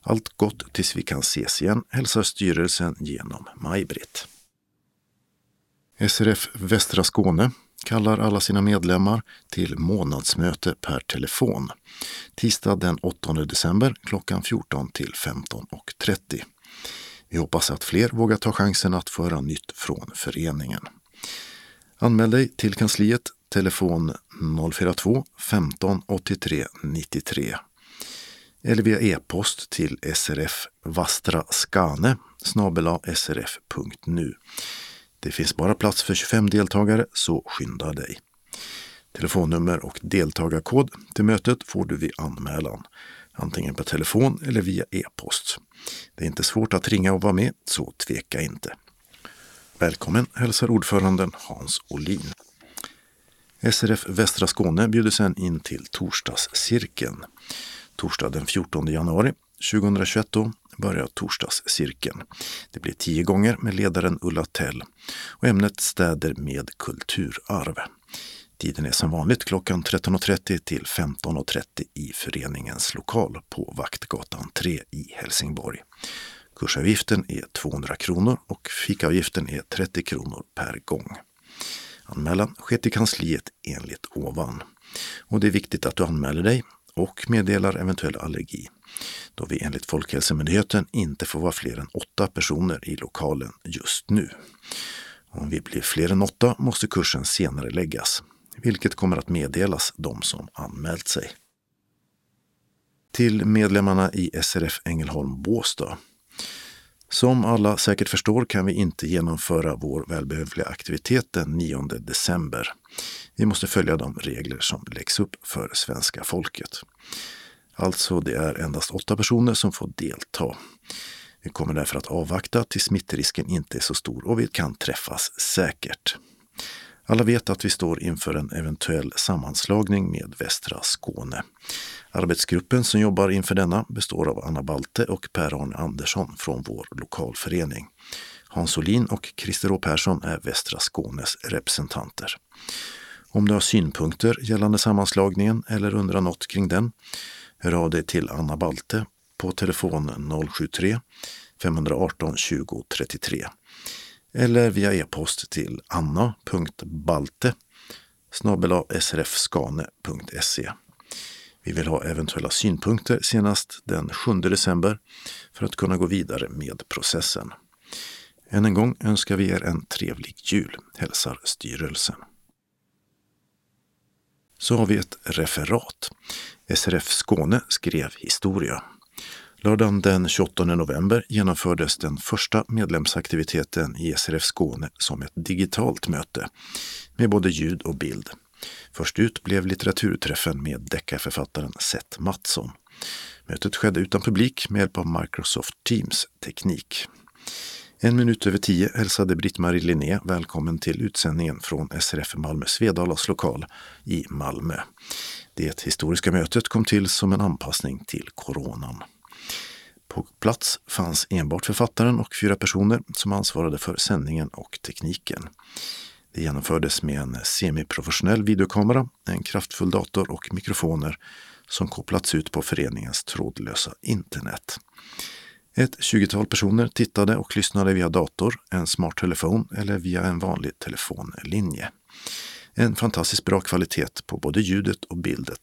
Allt gott tills vi kan ses igen hälsar styrelsen genom Maj-Britt. SRF Västra Skåne kallar alla sina medlemmar till månadsmöte per telefon. Tisdag den 8 december klockan 14 till 15.30. Vi hoppas att fler vågar ta chansen att föra nytt från föreningen. Anmäl dig till kansliet telefon 042 15 83 93 eller via e-post till srf vastraskane srf.nu. Det finns bara plats för 25 deltagare, så skynda dig. Telefonnummer och deltagarkod till mötet får du vid anmälan, antingen på telefon eller via e-post. Det är inte svårt att ringa och vara med, så tveka inte. Välkommen hälsar ordföranden Hans Olin. SRF Västra Skåne bjuder sedan in till torsdagscirkeln. Torsdag den 14 januari 2021 då börjar torsdagscirkeln. Det blir tio gånger med ledaren Ulla Tell och ämnet Städer med kulturarv. Tiden är som vanligt klockan 13.30 till 15.30 i föreningens lokal på Vaktgatan 3 i Helsingborg. Kursavgiften är 200 kronor och fikaavgiften är 30 kronor per gång. Anmälan sker till kansliet enligt ovan. Och det är viktigt att du anmäler dig och meddelar eventuell allergi då vi enligt Folkhälsomyndigheten inte får vara fler än åtta personer i lokalen just nu. Om vi blir fler än åtta måste kursen senare läggas, vilket kommer att meddelas de som anmält sig. Till medlemmarna i SRF Ängelholm Båstad som alla säkert förstår kan vi inte genomföra vår välbehövliga aktivitet den 9 december. Vi måste följa de regler som läggs upp för svenska folket. Alltså, det är endast åtta personer som får delta. Vi kommer därför att avvakta tills smittrisken inte är så stor och vi kan träffas säkert. Alla vet att vi står inför en eventuell sammanslagning med Västra Skåne. Arbetsgruppen som jobbar inför denna består av Anna Balte och Per-Arne Andersson från vår lokalförening. Hans Olin och Christer Å Persson är Västra Skånes representanter. Om du har synpunkter gällande sammanslagningen eller undrar något kring den, hör av dig till Anna Balte på telefon 073 518 20 33 eller via e-post till anna.balte srfskane.se. Vi vill ha eventuella synpunkter senast den 7 december för att kunna gå vidare med processen. Än en gång önskar vi er en trevlig jul, hälsar styrelsen. Så har vi ett referat. SRF Skåne skrev historia. Lördagen den 28 november genomfördes den första medlemsaktiviteten i SRF Skåne som ett digitalt möte med både ljud och bild. Först ut blev litteraturträffen med deckarförfattaren Seth Mattsson. Mötet skedde utan publik med hjälp av Microsoft Teams teknik. En minut över tio hälsade Britt-Marie Linné välkommen till utsändningen från SRF Malmö Svedalas lokal i Malmö. Det historiska mötet kom till som en anpassning till coronan. På plats fanns enbart författaren och fyra personer som ansvarade för sändningen och tekniken. Det genomfördes med en semiprofessionell videokamera, en kraftfull dator och mikrofoner som kopplats ut på föreningens trådlösa internet. Ett tjugotal personer tittade och lyssnade via dator, en smarttelefon eller via en vanlig telefonlinje. En fantastiskt bra kvalitet på både ljudet och bildet,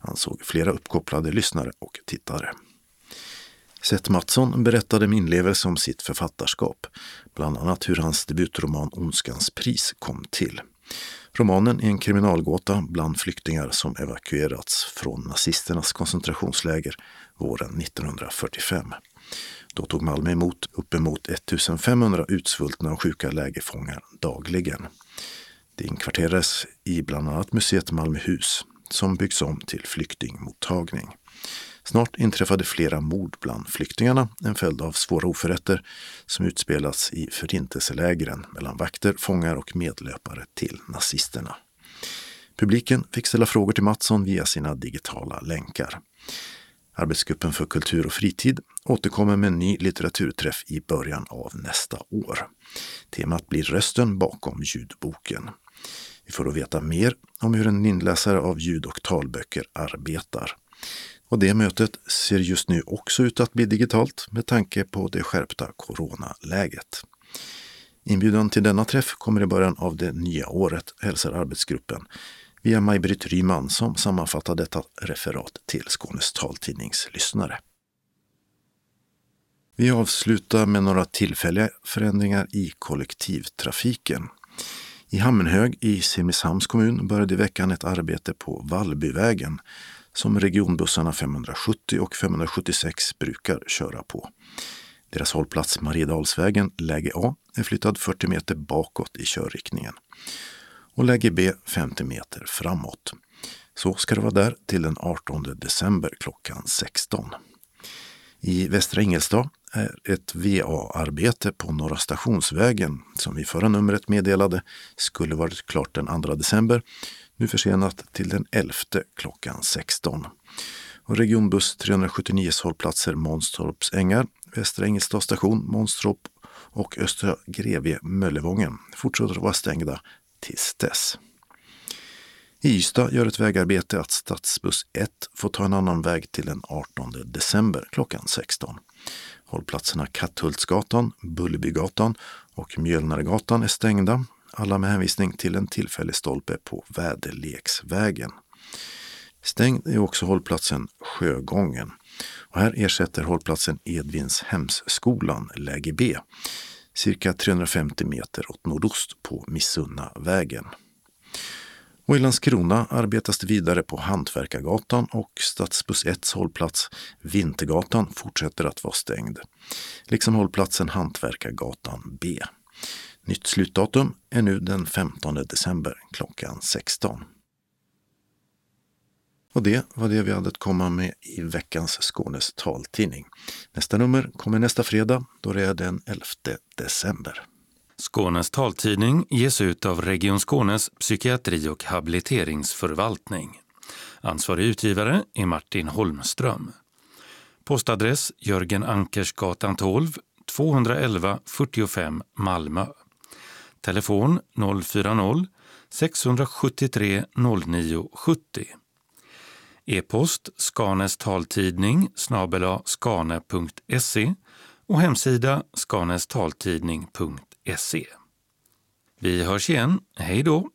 ansåg flera uppkopplade lyssnare och tittare. Seth Mattsson berättade med inlevelse om sitt författarskap, bland annat hur hans debutroman Ondskans pris kom till. Romanen är en kriminalgåta bland flyktingar som evakuerats från nazisternas koncentrationsläger våren 1945. Då tog Malmö emot uppemot 1500 utsvultna och sjuka lägerfångar dagligen. Det inkvarterades i bland annat museet Malmöhus som byggs om till flyktingmottagning. Snart inträffade flera mord bland flyktingarna, en följd av svåra oförrätter som utspelats i förintelselägren mellan vakter, fångar och medlöpare till nazisterna. Publiken fick ställa frågor till Mattsson via sina digitala länkar. Arbetsgruppen för kultur och fritid återkommer med en ny litteraturträff i början av nästa år. Temat blir rösten bakom ljudboken. Vi får då veta mer om hur en inläsare av ljud och talböcker arbetar. Och det mötet ser just nu också ut att bli digitalt med tanke på det skärpta coronaläget. Inbjudan till denna träff kommer i början av det nya året, hälsar arbetsgruppen via Maj-Britt Ryman som sammanfattar detta referat till Skånes taltidnings lyssnare. Vi avslutar med några tillfälliga förändringar i kollektivtrafiken. I Hammenhög i Simrishamns kommun började i veckan ett arbete på Vallbyvägen som regionbussarna 570 och 576 brukar köra på. Deras hållplats Mariedalsvägen, läge A, är flyttad 40 meter bakåt i körriktningen och läge B 50 meter framåt. Så ska det vara där till den 18 december klockan 16. I Västra Ingelstad är ett VA-arbete på Norra Stationsvägen som vi förra numret meddelade skulle varit klart den 2 december nu försenat till den 11 klockan 16. Och regionbuss 379 hållplatser Månstorps ängar, Västra Ingelstad station, Månstorp och Östra Grevie Möllevången fortsätter att vara stängda tills dess. I Ystad gör ett vägarbete att stadsbuss 1 får ta en annan väg till den 18 december klockan 16. Hållplatserna Katthultsgatan, Bullerbygatan och Mjölnaregatan är stängda alla med hänvisning till en tillfällig stolpe på Väderleksvägen. Stängd är också hållplatsen Sjögången. Och här ersätter hållplatsen Edvinshemsskolan, läge B, cirka 350 meter åt nordost på Missunnavägen. Och i Landskrona arbetas det vidare på Hantverkargatan och Stadsbuss 1 hållplats Vintergatan fortsätter att vara stängd. Liksom hållplatsen Hantverkargatan B. Nytt slutdatum är nu den 15 december klockan 16. Och det var det vi hade att komma med i veckans Skånes taltidning. Nästa nummer kommer nästa fredag då det är den 11 december. Skånes taltidning ges ut av Region Skånes psykiatri och habiliteringsförvaltning. Ansvarig utgivare är Martin Holmström. Postadress Jörgen Ankersgatan 12, 211 45 Malmö. Telefon 040-673 0970. E-post Skanes taltidning snabela skane.se och hemsida skanestaltidning.se. Vi hörs igen. Hej då!